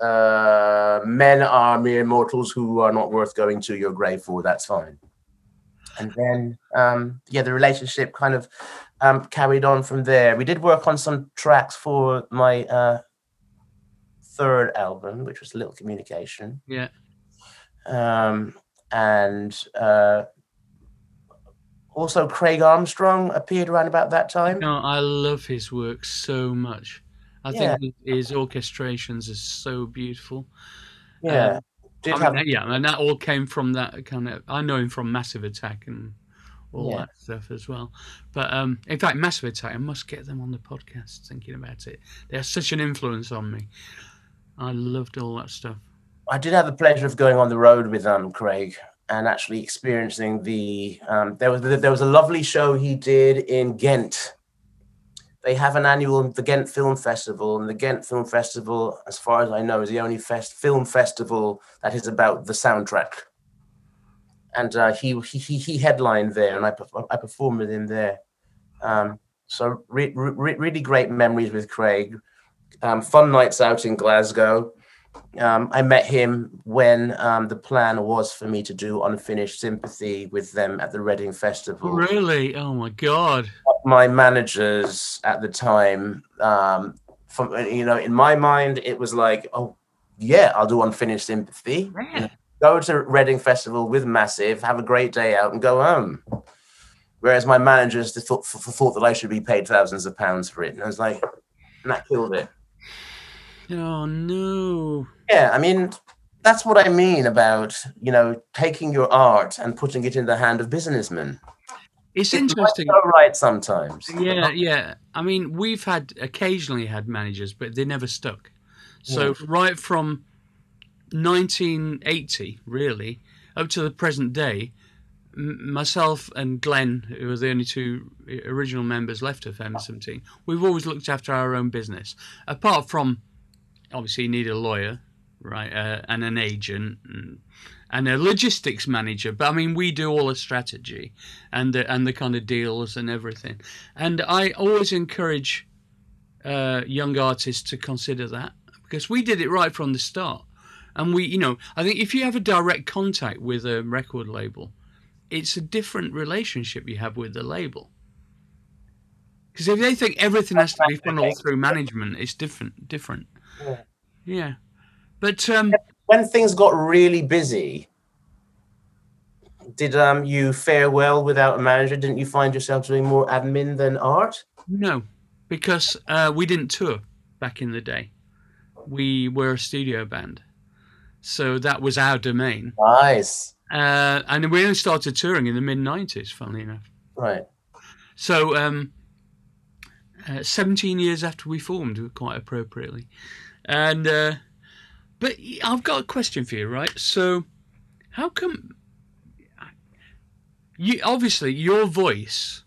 uh, men are mere mortals who are not worth going to your grave for. That's fine. And then, um, yeah, the relationship kind of um, carried on from there. We did work on some tracks for my uh, third album, which was Little Communication, Yeah. um, and uh, also Craig Armstrong appeared around about that time. No, I love his work so much. I Yeah. think his orchestrations are so beautiful. Yeah, Um, I have yeah, and that all came from that kind of. I know him from Massive Attack and all Yeah. that stuff as well. But um, in fact, Massive Attack, I must get them on the podcast. Thinking about it, they are such an influence on me. I loved all that stuff. I did have the pleasure of going on the road with um Craig and actually experiencing the um there was there was a lovely show he did in Ghent. They have an annual the Ghent Film Festival, and the Ghent Film Festival, as far as I know, is the only fest film festival that is about the soundtrack. And uh, he, he he he headlined there, and I I performed with him there. Um, so re- re- really great memories with Craig. Um, fun nights out in Glasgow um, I met him when um, the plan was for me to do Unfinished Sympathy with them at the Reading Festival. Really? Oh my god! My managers at the time, um, from you know, in my mind, it was like, oh yeah, I'll do Unfinished Sympathy. Yeah. Go to Reading Festival with Massive, have a great day out, and go home. Whereas my managers thought, thought that I should be paid thousands of pounds for it, and I was like, and that killed it. Oh no! Yeah, I mean, that's what I mean about, you know, taking your art and putting it in the hand of businessmen. It's interesting. go right sometimes. Yeah, yeah. I mean, we've had occasionally had managers, but they never stuck. So right from 1980, really, up to the present day, m- myself and Glenn, who were the only two uh, original members left of Heaven 17, we've always looked after our own business. Apart from, obviously, you need a lawyer, right, uh, and an agent. And, and a logistics manager, but I mean, we do all the strategy and the, and the kind of deals and everything. And I always encourage uh, young artists to consider that because we did it right from the start. And we, you know, I think if you have a direct contact with a record label, it's a different relationship you have with the label. Because if they think everything has to be funneled through management, it's different. Different. Yeah. Yeah. But um, When things got really busy, did um you fare well without a manager? Didn't you find yourself doing more admin than art? No, because uh, we didn't tour back in the day. We were a studio band, so that was our domain. Nice. Uh, and we only started touring in the mid '90s, funnily enough. Right. So, um, uh, 17 years after we formed, quite appropriately. And uh, but I've got a question for you, right? So, how come you obviously your voice,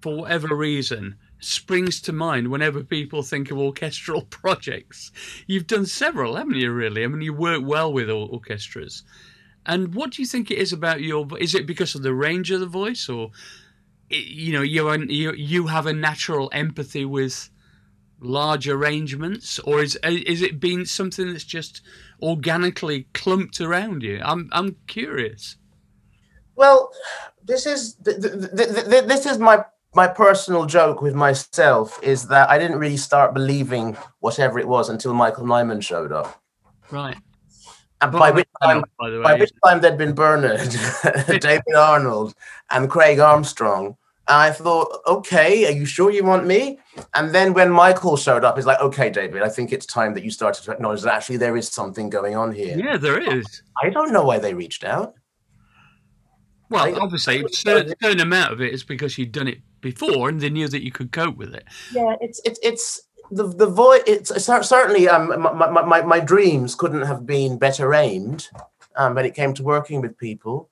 for whatever reason, springs to mind whenever people think of orchestral projects? You've done several, haven't you? Really? I mean, you work well with orchestras. And what do you think it is about your? Is it because of the range of the voice, or you know you you you have a natural empathy with large arrangements, or is is it been something that's just organically clumped around you? I'm I'm curious. Well, this is th- th- th- th- th- this is my my personal joke with myself is that I didn't really start believing whatever it was until Michael Nyman showed up, Right. and by which time by the by way, which time there'd been Bernard, David Arnold, and Craig Armstrong. And I thought, okay, are you sure you want me? And then when Michael showed up, it's like, okay, David, I think it's time that you started to acknowledge that actually there is something going on here. yeah, there is. I don't know why they reached out. Well, I- obviously, a certain, certain amount of it is because you'd done it before and they knew that you could cope with it. Yeah, it's it's it's the the voice. It's certainly um my, my, my, my dreams couldn't have been better aimed um when it came to working with people,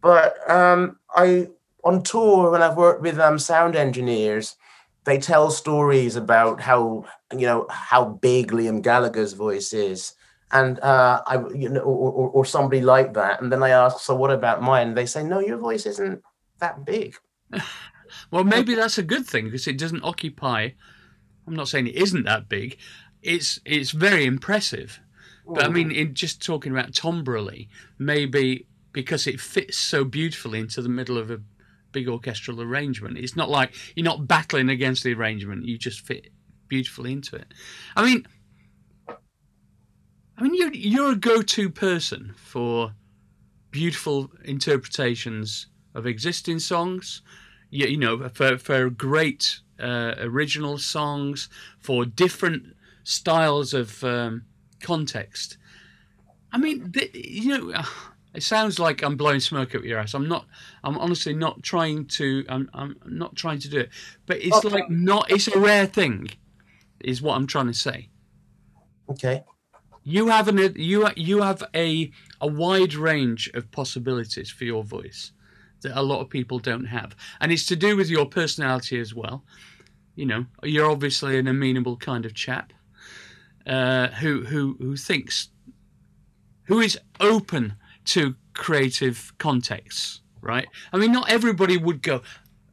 but um I on tour when I've worked with um sound engineers, they tell stories about how you know how big Liam Gallagher's voice is. And uh, I, you know, or, or, or somebody like that, and then I ask, so what about mine? They say, no, your voice isn't that big. Well, maybe that's a good thing because it doesn't occupy. I'm not saying it isn't that big. It's it's very impressive. But I mean, in just talking about Tombrelli, maybe because it fits so beautifully into the middle of a big orchestral arrangement, it's not like you're not battling against the arrangement. You just fit beautifully into it. I mean, I mean, you're you're a go-to person for beautiful interpretations of existing songs. You, you know, for for great uh, original songs, for different styles of um, context. I mean, you know, it sounds like I'm blowing smoke up your ass. I'm not. I'm honestly not trying to. I'm. I'm not trying to do it. But it's Okay. like not. It's a rare thing, is what I'm trying to say. Okay. You have an. You you have a a wide range of possibilities for your voice that a lot of people don't have, and it's to do with your personality as well. You know, you're obviously an amenable kind of chap uh, who who who thinks, who is open to creative contexts, right? I mean, not everybody would go.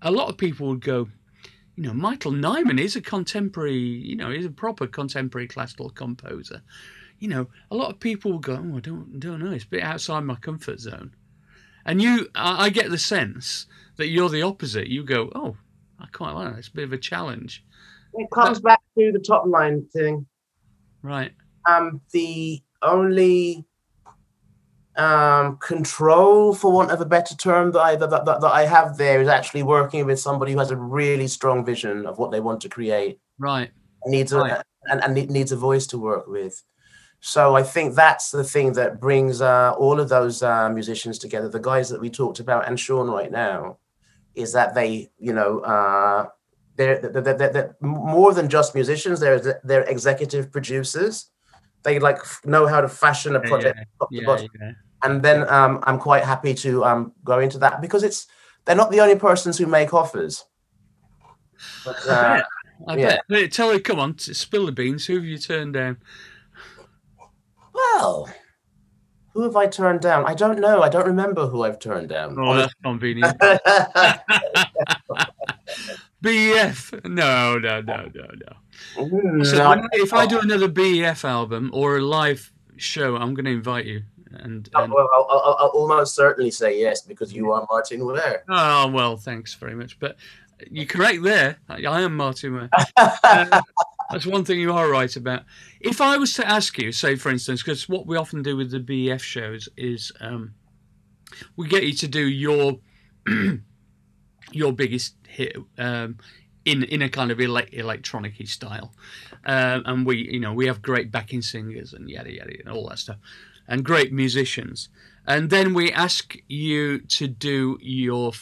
A lot of people would go. You know, Michael Nyman is a contemporary. You know, he's a proper contemporary classical composer. You know, a lot of people will go. Oh, I don't don't know. It's a bit outside my comfort zone. And you, I, get the sense that you're the opposite. You go, oh, I quite like that. It's a bit of a challenge, It comes back to the top line thing. right? Um, the only um, control, for want of a better term, that I that, that, that I have there is actually working with somebody who has a really strong vision of what they want to create. Right. needs a Right. and, and needs a voice to work with. So I think that's the thing that brings uh, all of those uh, musicians together. The guys that we talked about and Sean right now, is that they, you know, uh, they're, they're, they're, they're- more than just musicians. They're they're executive producers. They like f- know how to fashion a Yeah, project top to Yeah. bottom. yeah. And then um, I'm quite happy to um, go into that because it's they're not the only persons who make offers. But, I uh, bet. I yeah. bet. Tell her, come on, spill the beans. Who have you turned down? Well, who have I turned down? I don't know. I don't remember who I've turned down. Oh, that's convenient. BEF. No, no, no, no, no. So No, if I do another BEF album or a live show, I'm going to invite you. And, Oh, well, I'll, I'll, I'll almost certainly say yes because you are Martyn Ware. oh well, thanks very much. But you're correct there. I, I am Martyn Ware. Uh, that's one thing you are right about. If I was to ask you, say for instance, because what we often do with the BEF shows is um, we get you to do your your biggest hit um, in in a kind of ele- electronic style, um, and we you know we have great backing singers and yada yada and all that stuff, and great musicians, and then we ask you to do your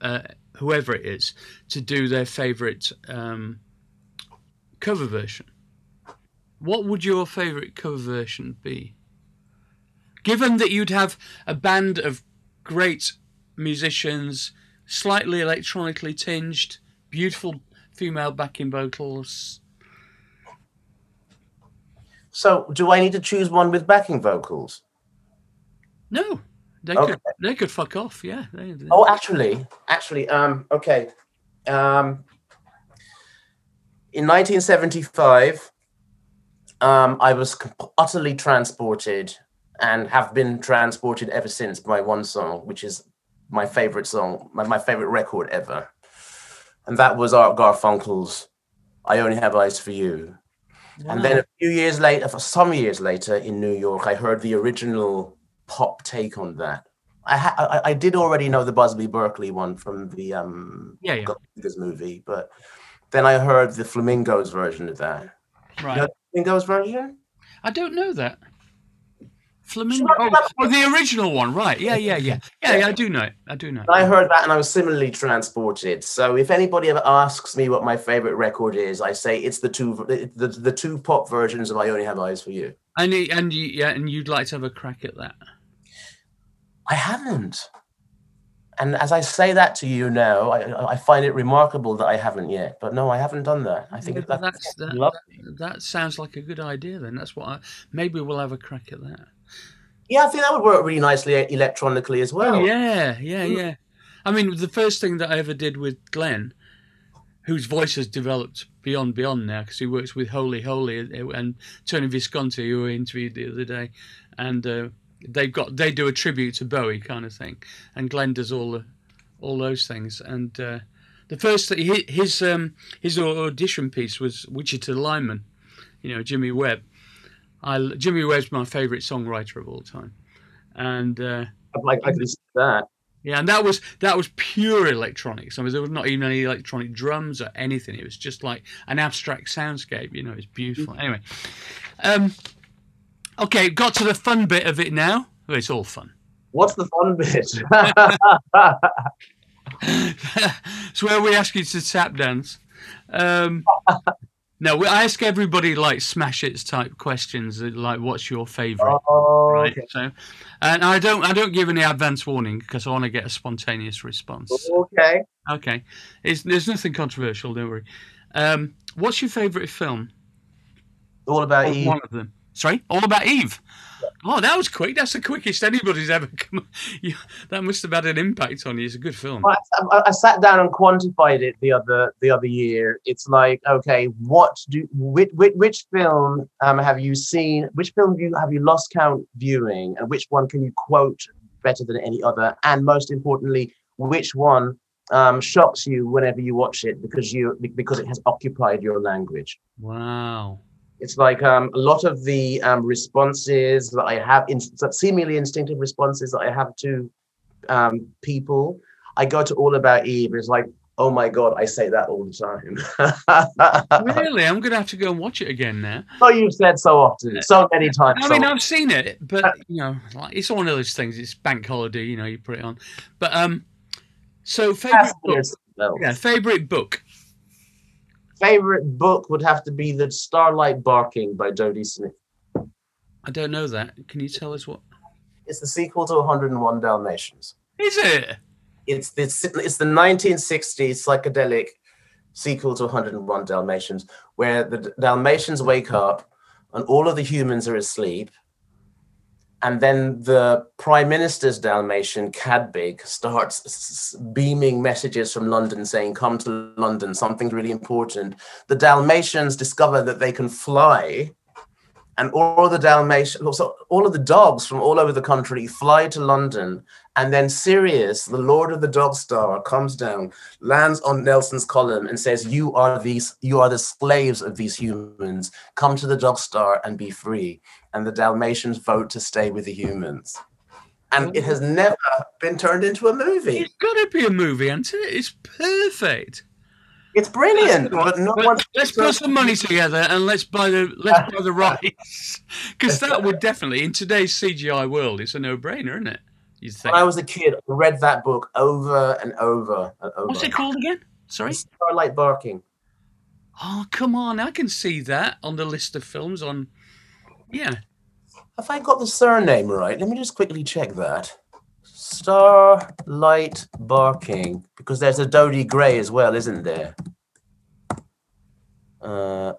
uh, whoever it is to do their favorite um, cover version. What would your favorite cover version be? Given that you'd have a band of great musicians, slightly electronically tinged, beautiful female backing vocals. So, do I need to choose one with backing vocals? No, they Okay. could they could fuck off. Yeah. They, they- Oh, actually, actually, um, okay. Um, in 1975, um, I was utterly transported and have been transported ever since by one song, which is my favorite song, my, my favorite record ever. And that was Art Garfunkel's I Only Have Eyes for You. And then a few years later, for some years later in New York, I heard the original pop take on that. I, ha- I I did already know the Busby Berkeley one from the um yeah, yeah, movie, but then I heard the Flamingos version of that. right. You know the Flamingos version? I don't know that. Flamingo. Oh, oh, the original one, right? Yeah, yeah, yeah, yeah. yeah I do know it. I do know. It. I heard that and I was similarly transported. So if anybody ever asks me what my favorite record is, I say it's the two the, the, the two pop versions of I Only Have Eyes for You. And and you, yeah, and you'd like to have a crack at that. I haven't. And as I say that to you now, I, I find it remarkable that I haven't yet. But no, I haven't done that. I think Yeah, that's, that's that, lovely. that, that sounds like a good idea. Then that's what I maybe we'll have a crack at that. Yeah, I think that would work really nicely electronically as well. Yeah, yeah, Mm. yeah. I mean, the first thing that I ever did with Glenn, whose voice has developed beyond beyond now because he works with Holy Holy and Tony Visconti, who I interviewed the other day, and uh, they've got they do a tribute to Bowie kind of thing, and Glenn does all the all those things. And uh, the first his um, his audition piece was Wichita Lineman, you know Jimmy Webb. I Jimmy Webb's my favourite songwriter of all time, and uh, like I can see that. Yeah, and that was that was pure electronics. I mean, there was not even any electronic drums or anything. It was just like an abstract soundscape. You know, it's beautiful. Mm-hmm. Anyway, um, okay, got to the fun bit of it now. Oh, it's all fun. What's the fun bit? it's where we ask you to tap dance. Um, no, I ask everybody like smash hits type questions, like what's your favorite, oh, right? Okay. So, and I don't, I don't give any advance warning because I want to get a spontaneous response. Okay. Okay. It's, there's nothing controversial. Don't worry. Um, what's your favorite film? All about Eve. One of them. Sorry, All About Eve. Oh, that was quick. That's the quickest anybody's ever come. that must have had an impact on you. It's a good film. I, I, I, sat down and quantified it the other the other year. It's like, okay, what do which which, which film um, have you seen? Which film have you have you lost count viewing, and which one can you quote better than any other? And most importantly, which one um, shocks you whenever you watch it because you because it has occupied your language? Wow. It's like um, a lot of the um, responses that I have, in, seemingly instinctive responses that I have to um, people. I go to All About Eve. It's like, oh my god, I say that all the time. really, I'm gonna have to go and watch it again now. Oh, you've said so often, so many times. I mean, so I've seen it, but you know, like, it's one of those things. It's bank holiday, you know, you put it on. But um, so favorite book, yeah, favorite book favorite book would have to be The Starlight Barking by Dodie Smith. I don't know that. Can you tell us what? It's the sequel to 101 Dalmatians. Is it? It's it's it's the 1960s psychedelic sequel to 101 Dalmatians, where the Dalmatians wake up and all of the humans are asleep, and then the prime minister's Dalmatian, Cadpig, starts beaming messages from London saying, Come to London, something's really important. The Dalmatians discover that they can fly, and all the Dalmatians, so all of the dogs from all over the country fly to London. And then Sirius, the Lord of the Dog Star, comes down, lands on Nelson's column, and says, You are these, you are the slaves of these humans. Come to the Dog Star and be free and the Dalmatians vote to stay with the humans. And it has never been turned into a movie. It's got to be a movie, it? It's perfect. It's brilliant, but no one. Let's put some money together and let's buy the let's buy the rights, because that would definitely, in today's CGI world, it's a no-brainer, isn't it? You think? When I was a kid, I read that book over and over and over. What's it called again? Sorry, Starlight Barking. Oh come on! I can see that on the list of films on yeah. Have I got the surname right? Let me just quickly check that. Starlight Barking, because there's a Dodie Gray as well, isn't there? Uh,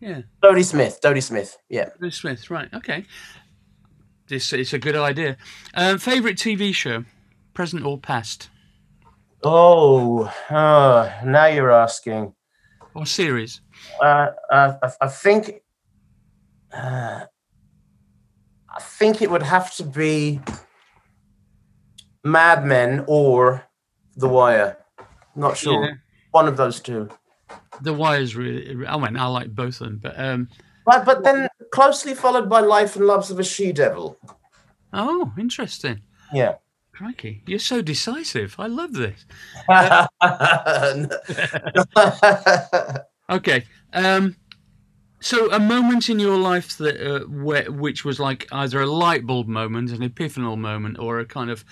yeah. Dodie Smith. Dodie Smith. Yeah. Dodie Smith. Right. Okay. This it's a good idea. Um, favorite TV show, present or past? Oh, uh, now you're asking. Or series? Uh, uh, I, I think uh, I think it would have to be Mad Men or The Wire. Not sure. Yeah. One of those two. The Wire's really. I mean, I like both of them, but um. But but then closely followed by Life and Loves of a She Devil. Oh, interesting. Yeah. Crikey, you're so decisive. I love this. okay. Um, so, a moment in your life that uh, where, which was like either a light bulb moment, an epiphanal moment, or a kind of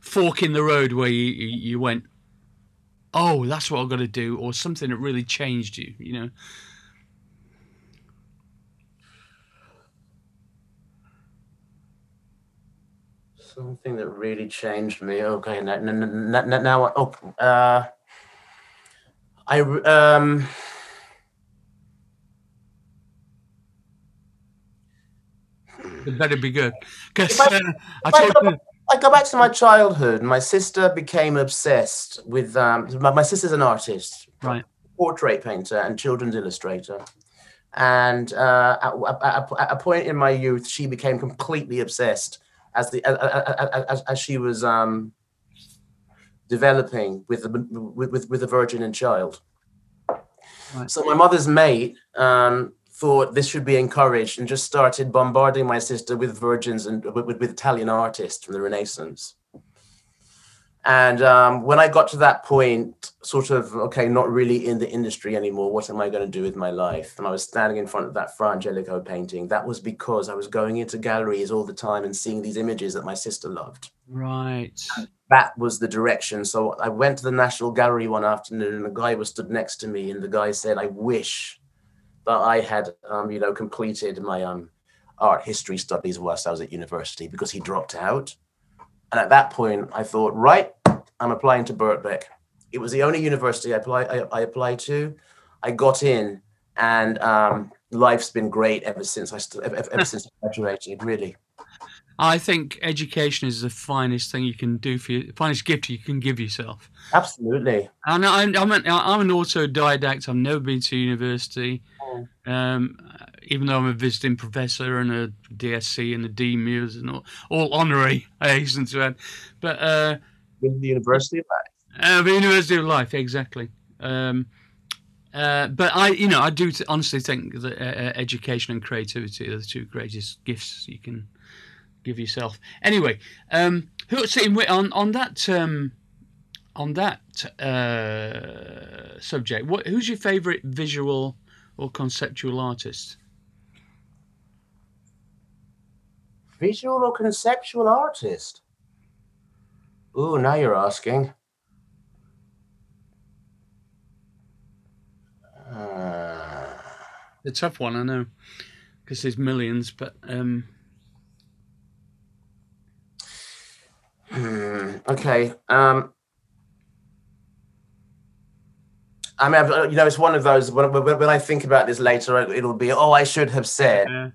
fork in the road where you you went, "Oh, that's what I've got to do," or something that really changed you. You know. Something that really changed me. Okay, now, now, now oh, uh, I um. It better be good. Because uh, I told you, I go back to my childhood. My sister became obsessed with. Um, my, my sister's an artist, Right. portrait painter, and children's illustrator. And uh, at, at, at a point in my youth, she became completely obsessed as the as, as, she was um, developing with the with, with, the Virgin and Child. Right. So my mother's mate um, thought this should be encouraged and just started bombarding my sister with virgins and with, with Italian artists from the Renaissance. And um, when I got to that point, sort of, okay, not really in the industry anymore, what am I going to do with my life? And I was standing in front of that Fra Angelico painting. That was because I was going into galleries all the time and seeing these images that my sister loved. Right. That was the direction. So I went to the National Gallery one afternoon and a guy was stood next to me and the guy said, I wish that I had, um, you know, completed my um, art history studies whilst I was at university because he dropped out. And at that point, I thought, right, I'm applying to Birkbeck. It was the only university I, apply, I, I applied to. I got in, and um, life's been great ever since I st- ever, ever since I graduated. Really, I think education is the finest thing you can do for you, finest gift you can give yourself. absolutely. And I'm, I'm, an, I'm an autodidact. I've never been to university, um, even though I'm a visiting professor and a DSc and a DMUs and all, all honorary. I hasten to add, but uh, With the University of Life. uh, the University of Life, exactly. Um, uh, but I, you know, I do t- honestly think that uh, uh, education and creativity are the two greatest gifts you can give yourself. Anyway, um, who see on on that um, on that uh, subject? What who's your favourite visual or conceptual artist? Visual or conceptual artist? Ooh, now you're asking. Uh, A tough one, I know, because there's millions. But um, Hmm, okay. Um, I mean, I've- you know, it's one of those. When, when, I think about this later, it'll be, oh, I should have said. uh,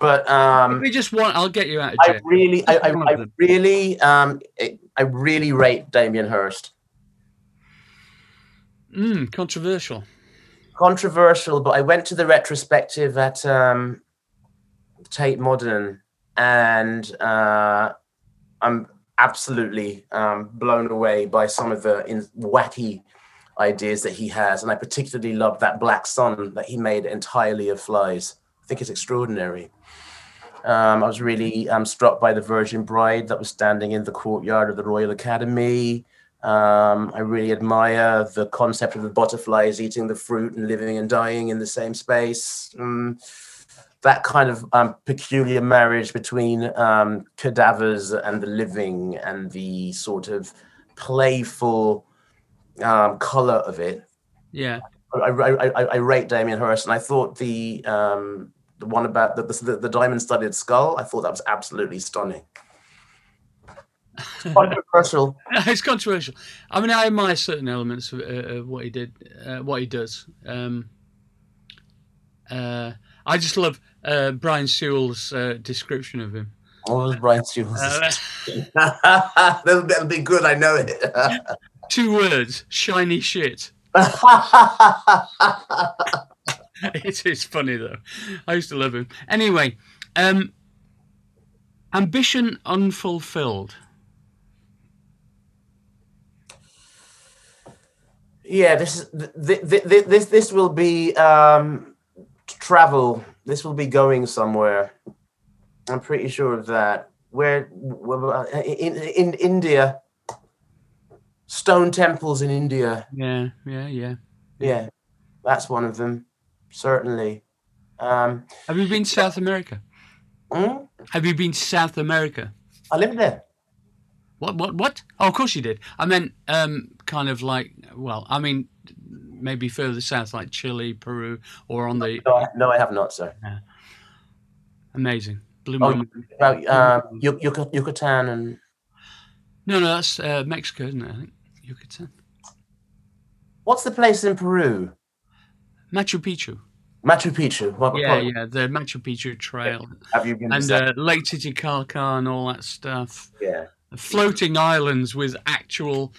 But um, we just want. I'll get you out of I really, I, I, I really, um, I really rate Damien Hirst. Mm, controversial. Controversial, but I went to the retrospective at um, Tate Modern, and uh, I'm absolutely um, blown away by some of the in- wacky ideas that he has, and I particularly love that black sun that he made entirely of flies. I think it's extraordinary. Um, I was really um, struck by the Virgin Bride that was standing in the courtyard of the Royal Academy. Um, I really admire the concept of the butterflies eating the fruit and living and dying in the same space. That kind of um, peculiar marriage between um, cadavers and the living and the sort of playful um, color of it. Yeah. I, I, I, I rate Damien Hirst, and I thought the um, the one about the, the, the diamond studded skull, I thought that was absolutely stunning. Controversial. it's controversial. I mean, I admire certain elements of, uh, of what he did, uh, what he does. Um, uh, I just love uh, Brian Sewell's uh, description of him. What was Brian Stevens? Uh, that'll, that'll be good. I know it. two words: shiny shit. it is funny though. I used to love him. Anyway, um, ambition unfulfilled. yeah, this is th- th- th- this this will be um, travel. This will be going somewhere. I'm pretty sure of that. Where, where in, in India, stone temples in India. Yeah, yeah, yeah. Yeah, that's one of them. Certainly. Um, Have you been to South America? hmm? Have you been to South America? I lived there. What? What? What? Oh, of course you did. I meant, um, kind of like, well, I mean, maybe further south, like Chile, Peru, or on the No, I, no, I have not, sir. amazing Blue Oh, Moon. About Yuc- Yuc- Yucatan and No, no, that's uh, Mexico, isn't it? I think Yucatan, what's the place in Peru? Machu Picchu. Machu Picchu. What, Yeah, what- yeah, the Machu Picchu Trail Have you been? to and uh, Lake Titicaca and all that stuff. yeah. floating islands with actual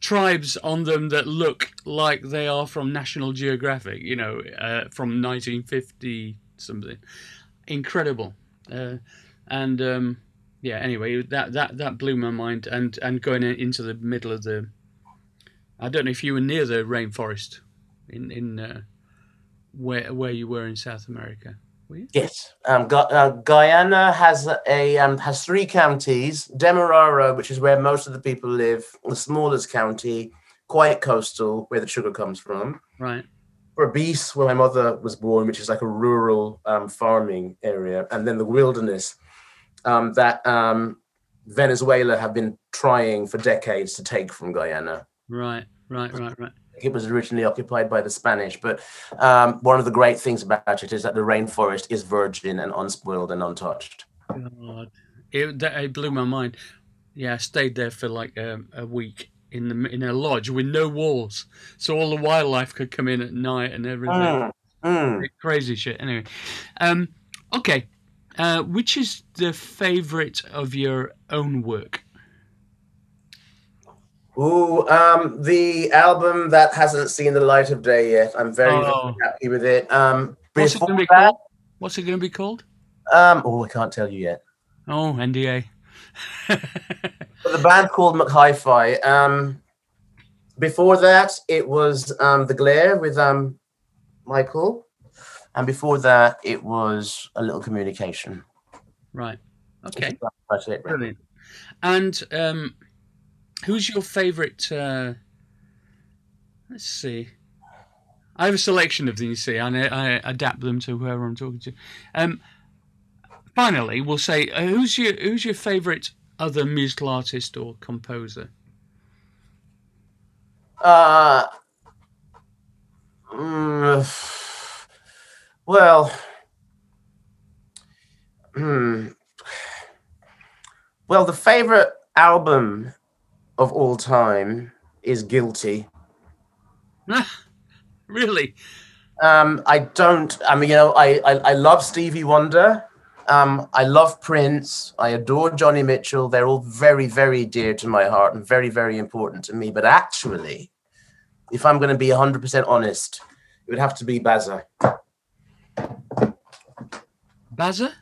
tribes on them that look like they are from National Geographic, you know, uh, from 1950 something. Incredible. Uh, and um, yeah, anyway, that, that, that blew my mind. And, and going into the middle of the, I don't know if you were near the rainforest in, in uh, where, where you were in South America. Yes, um, Gu- uh, Guyana has a um, has three counties. Demerara, which is where most of the people live, the smallest county, quite coastal, where the sugar comes from. Right. Berbice, where my mother was born, which is like a rural um, farming area, and then the wilderness um, that um, Venezuela have been trying for decades to take from Guyana. Right, right, right, right. It was originally occupied by the Spanish, but um, one of the great things about it is that the rainforest is virgin and unspoiled and untouched. God, it, that, it blew my mind. Yeah, I stayed there for like a, a week in the in a lodge with no walls, so all the wildlife could come in at night and everything. Mm, mm. Crazy shit. Anyway, um, okay. Uh, which is the favorite of your own work? Ooh, um, the album that hasn't seen the light of day yet. I'm very, Oh. very happy with it. Um, What's it going to be that, called? What's it going to be called? um, oh, I can't tell you yet. Oh, NDA. The band called McHi-Fi. Um, before that, it was um, The Glare with um, Michael, and before that, it was a little communication. right. Okay. Brilliant. And um, who's your favourite? Uh, let's see. I have a selection of these, see, and I, I adapt them to whoever I'm talking to. Um, finally, we'll say uh, who's your who's your favourite other musical artist or composer? Uh, mm, well, hmm. Well, the favorite album of all time is Guilty. really? Um, I don't. I mean, you know, I I, I love Stevie Wonder. Um, I love Prince. I adore Joni Mitchell. They're all very, very dear to my heart and very, very important to me. But actually, if I'm going to be 100% honest, it would have to be Bazza. Bazza?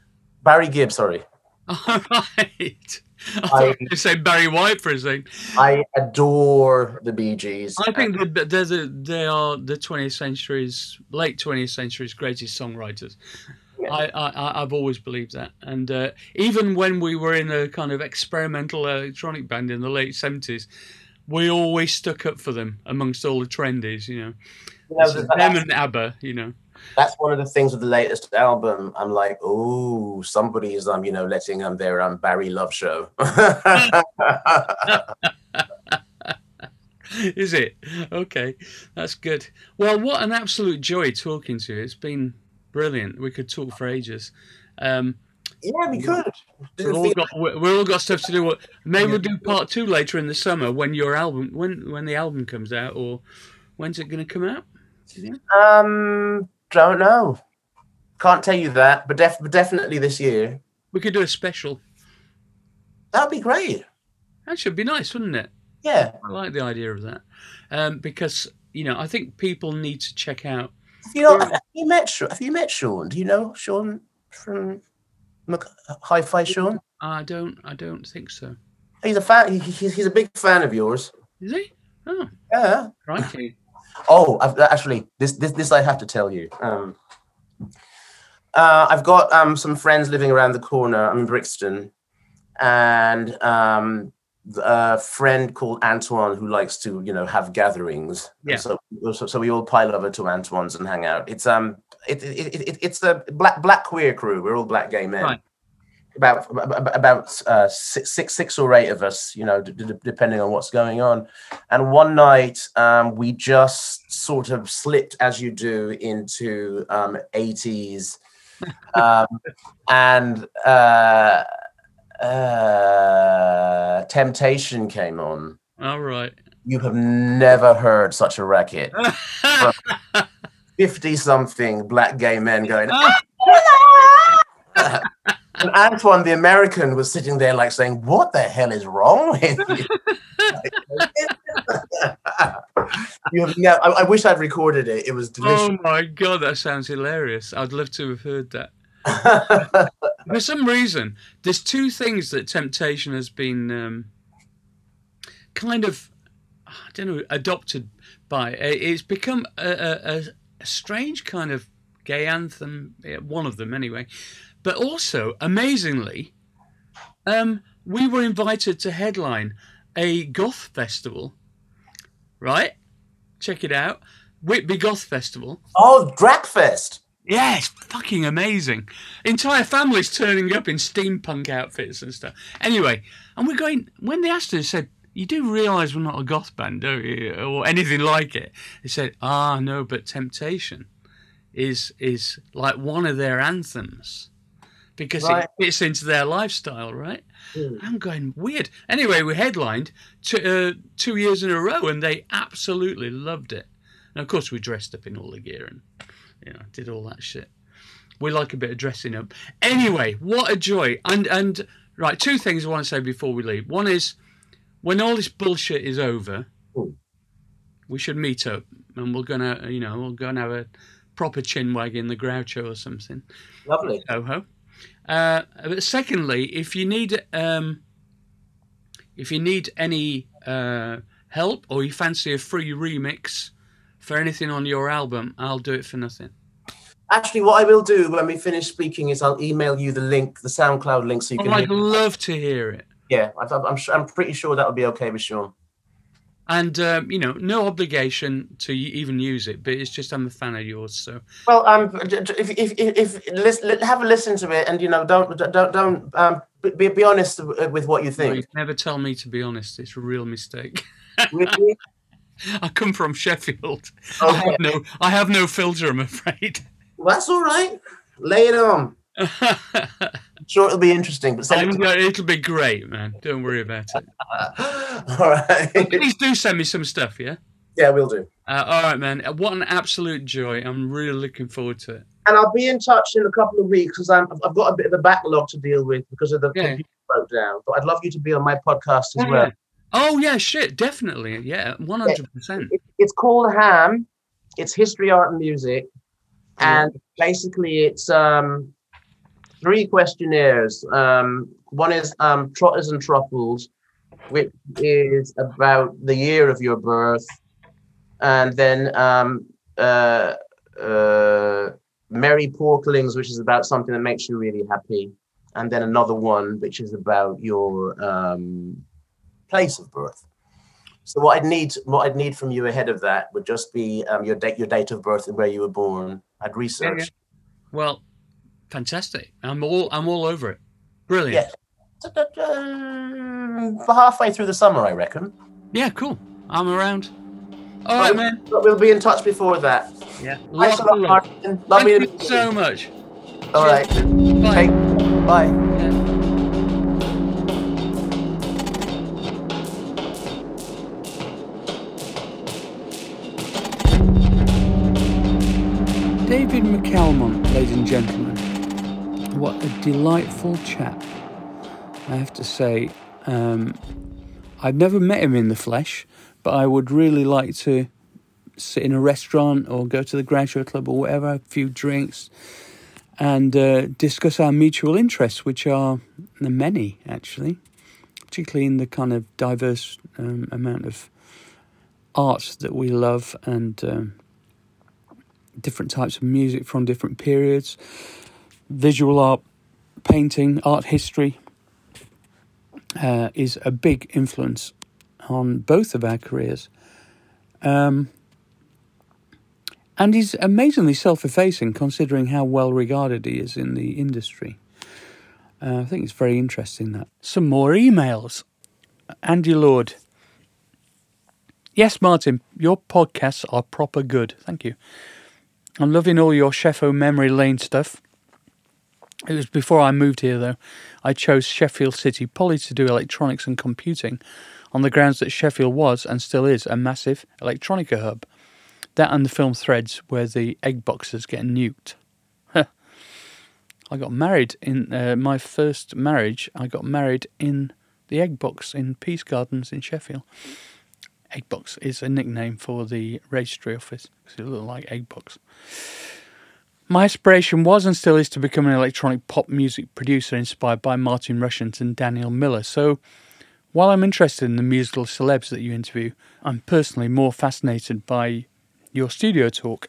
Barry Gibb, sorry. All right. I I- say Barry White for a second. I adore the Bee Gees. I think they're the, they are the 20th century's late 20th century's greatest songwriters. Yeah. I, I I- I've always believed that, and uh, even when we were in a kind of experimental electronic band in the late 70s, we always stuck up for them amongst all the trendies. You know, You know, them and ABBA. You know, that's one of the things with the latest album. I'm like, oh, somebody's um, you know, letting um their um Barry Love show. is it okay? That's good. Well, what an absolute joy talking to you. It's been brilliant. We could talk for ages. Um, yeah, we could. We've all got we- we've all got stuff to do. Maybe we'll do part two later in the summer when your album when when the album comes out, or when's it going to come out? Um, don't know. Can't tell you that, but, def- but definitely this year. We could do a special. That'd be great. That should be nice, wouldn't it? Yeah. I like the idea of that, um, because you know I think people need to check out. Have you, know, Sure. have you met Sean? Have you met Sean? Do you know Sean from Mc- Hi-Fi Sean? I don't I don't think so. He's a fan. He, he's, he's a big fan of yours. Is he? Oh, Yeah. crikey! Oh, I've, actually, this this this I have to tell you. Um, uh, I've got um some friends living around the corner. I'm in Brixton, and um, a friend called Antoine who likes to you know have gatherings. Yeah. So, so so we all pile over to Antoine's and hang out. It's um it, it, it, it it's the black black queer crew. We're all black gay men. Right. About ab- about uh, six, six six or eight of us, you know, d- d- depending on what's going on. And one night, um, we just sort of slipped, as you do, into um, 80s. Um, and uh, uh, Temptation came on. All right. You have never heard such a racket. 50 something black gay men going, and Antoine, the American, was sitting there like saying, "What the hell is wrong with you?" you have, yeah, I, I wish I'd recorded it. It was delicious. Oh my god, that sounds hilarious. I'd love to have heard that. For some reason, there's two things that Temptation has been um, kind of, I don't know, adopted by. It's become a, a, a strange kind of gay anthem, one of them anyway. But also, amazingly, um, we were invited to headline a goth festival, right? Check it out. Whitby Goth Festival. Oh, Dragfest. Yeah, it's fucking amazing. Entire families turning up in steampunk outfits and stuff. Anyway, and we're going, when they asked us, said, you do realise we're not a goth band, don't you? Or anything like it. They said, ah, no, but Temptation is is like one of their anthems because right. it fits into their lifestyle, right? Mm. I'm going weird. Anyway, we headlined two, uh, two years in a row, and they absolutely loved it. And of course, we dressed up in all the gear and you know did all that shit. We like a bit of dressing up. Anyway, what a joy! And and right, two things I want to say before we leave. One is when all this bullshit is over, Ooh. we should meet up, and we're gonna you know we're gonna have a proper chin wag in the Groucho or something. Lovely. Soho. Uh, but secondly, if you need um, if you need any uh, help or you fancy a free remix for anything on your album, I'll do it for nothing. Actually, what I will do when we finish speaking is I'll email you the link, the SoundCloud link, so you oh, can. I'd love to hear it. Yeah, I'm, I'm, I'm pretty sure that will be okay with Sean and um, you know, no obligation to even use it, but it's just I'm a fan of yours. So well, um, if if if, if have a listen to it, and you know, don't don't don't um, be be honest with what you think. No, you never tell me to be honest. It's a real mistake. Really? I come from Sheffield. Okay. I have no I have no filter. I'm afraid. Well, that's all right. Lay it on. sure it'll be interesting. But it it'll be great, man. Don't worry about it. all right. please do send me some stuff, yeah? Yeah, we'll do. Uh, all right, man. What an absolute joy. I'm really looking forward to it. And I'll be in touch in a couple of weeks because I've got a bit of a backlog to deal with because of the yeah. computer broke down. But I'd love you to be on my podcast as yeah. well. Oh yeah, shit, definitely, yeah, one hundred percent. It's called Ham. It's history, art, and music, and basically it's um three questionnaires. Um, one is um, Trotters and Truffles, which is about the year of your birth, and then um, uh, uh, Merry Porklings, which is about something that makes you really happy, and then another one which is about your um, place of birth. So what I'd need, what I'd need from you ahead of that would just be um, your date, your date of birth and where you were born. I'd research. Yeah, yeah. Well, Fantastic. I'm all I'm all over it. Brilliant. Yeah. For um, halfway through the summer, I reckon. Yeah, cool. I'm around. All right, man. We'll be in touch before that. Yeah. Thanks a lot, Martyn. Love Thank you so much. All right. Bye. bye. Yeah. David McAlmont, ladies and gentlemen. What a delightful chap. I have to say, um, I've never met him in the flesh, but I would really like to sit in a restaurant or go to the Groucho Club or whatever, a few drinks, and uh, discuss our mutual interests, which are many actually, particularly in the kind of diverse um, amount of art that we love and um, different types of music from different periods visual art, painting, art history uh, is a big influence on both of our careers. Um, and he's amazingly self effacing considering how well regarded he is in the industry. Uh, I think it's very interesting that. Some more emails. Andy Lord. Yes, Martyn, your podcasts are proper good. Thank you. I'm loving all your Sheffo Memory Lane stuff. It was before I moved here, though. I chose Sheffield City Poly to do electronics and computing on the grounds that Sheffield was and still is a massive electronica hub. That and the film Threads, where the egg boxes get nuked. I got married in uh, my first marriage. I got married in the Egg Box in Peace Gardens in Sheffield. Egg Box is a nickname for the registry office because it looked like Egg Box. My aspiration was and still is to become an electronic pop music producer inspired by Martin Rushent and Daniel Miller. So, while I'm interested in the musical celebs that you interview, I'm personally more fascinated by your studio talk.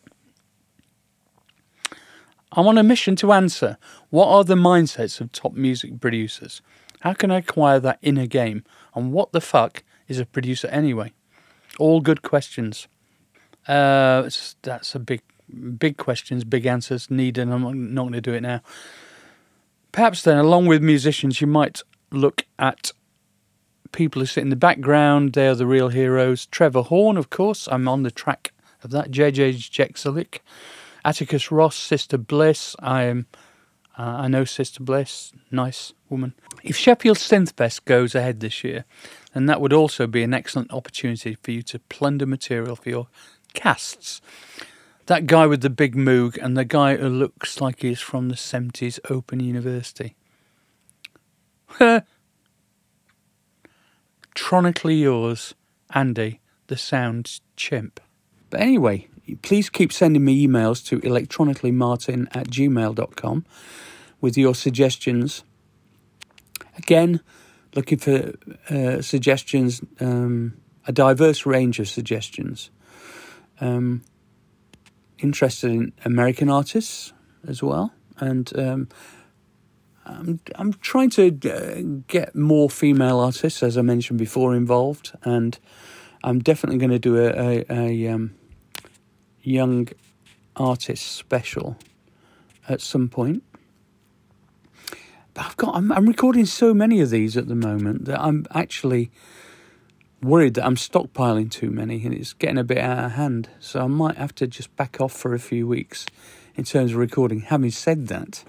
I'm on a mission to answer what are the mindsets of top music producers? How can I acquire that inner game? And what the fuck is a producer anyway? All good questions. Uh, that's a big, big questions, big answers needed. And I'm not going to do it now. Perhaps then, along with musicians, you might look at people who sit in the background. They are the real heroes. Trevor Horn, of course. I'm on the track of that. JJ Jeczalik. Atticus Ross, Sister Bliss. I am. Uh, I know Sister Bliss, nice woman. If Sheffield Synthfest goes ahead this year, then that would also be an excellent opportunity for you to plunder material for your casts. That guy with the big moog and the guy who looks like he's from the 70s Open University. Tronically yours, Andy, the sound chimp. But anyway, please keep sending me emails to electronicallymartin at gmail.com with your suggestions. Again, looking for uh, suggestions, um, a diverse range of suggestions. Um, interested in American artists as well, and um, I'm I'm trying to uh, get more female artists, as I mentioned before, involved, and I'm definitely going to do a, a, a um, young artist special at some point. But I've got I'm, I'm recording so many of these at the moment that I'm actually worried that I'm stockpiling too many and it's getting a bit out of hand. So I might have to just back off for a few weeks in terms of recording. Having said that,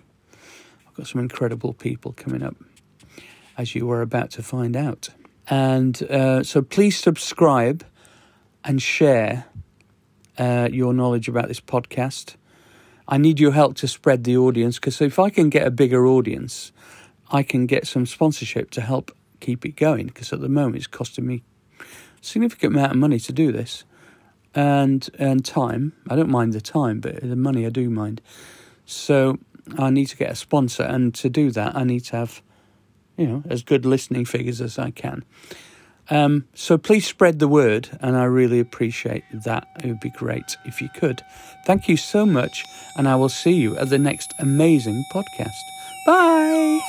I've got some incredible people coming up, as you were about to find out. And uh, so please subscribe and share uh, your knowledge about this podcast. I need your help to spread the audience because if I can get a bigger audience, I can get some sponsorship to help keep it going. Because at the moment, it's costing me significant amount of money to do this, and and time. I don't mind the time, but the money I do mind. So I need to get a sponsor, and to do that, I need to have, you know, as good listening figures as I can. Um, so please spread the word, and I really appreciate that. It would be great if you could. Thank you so much, and I will see you at the next amazing podcast. Bye.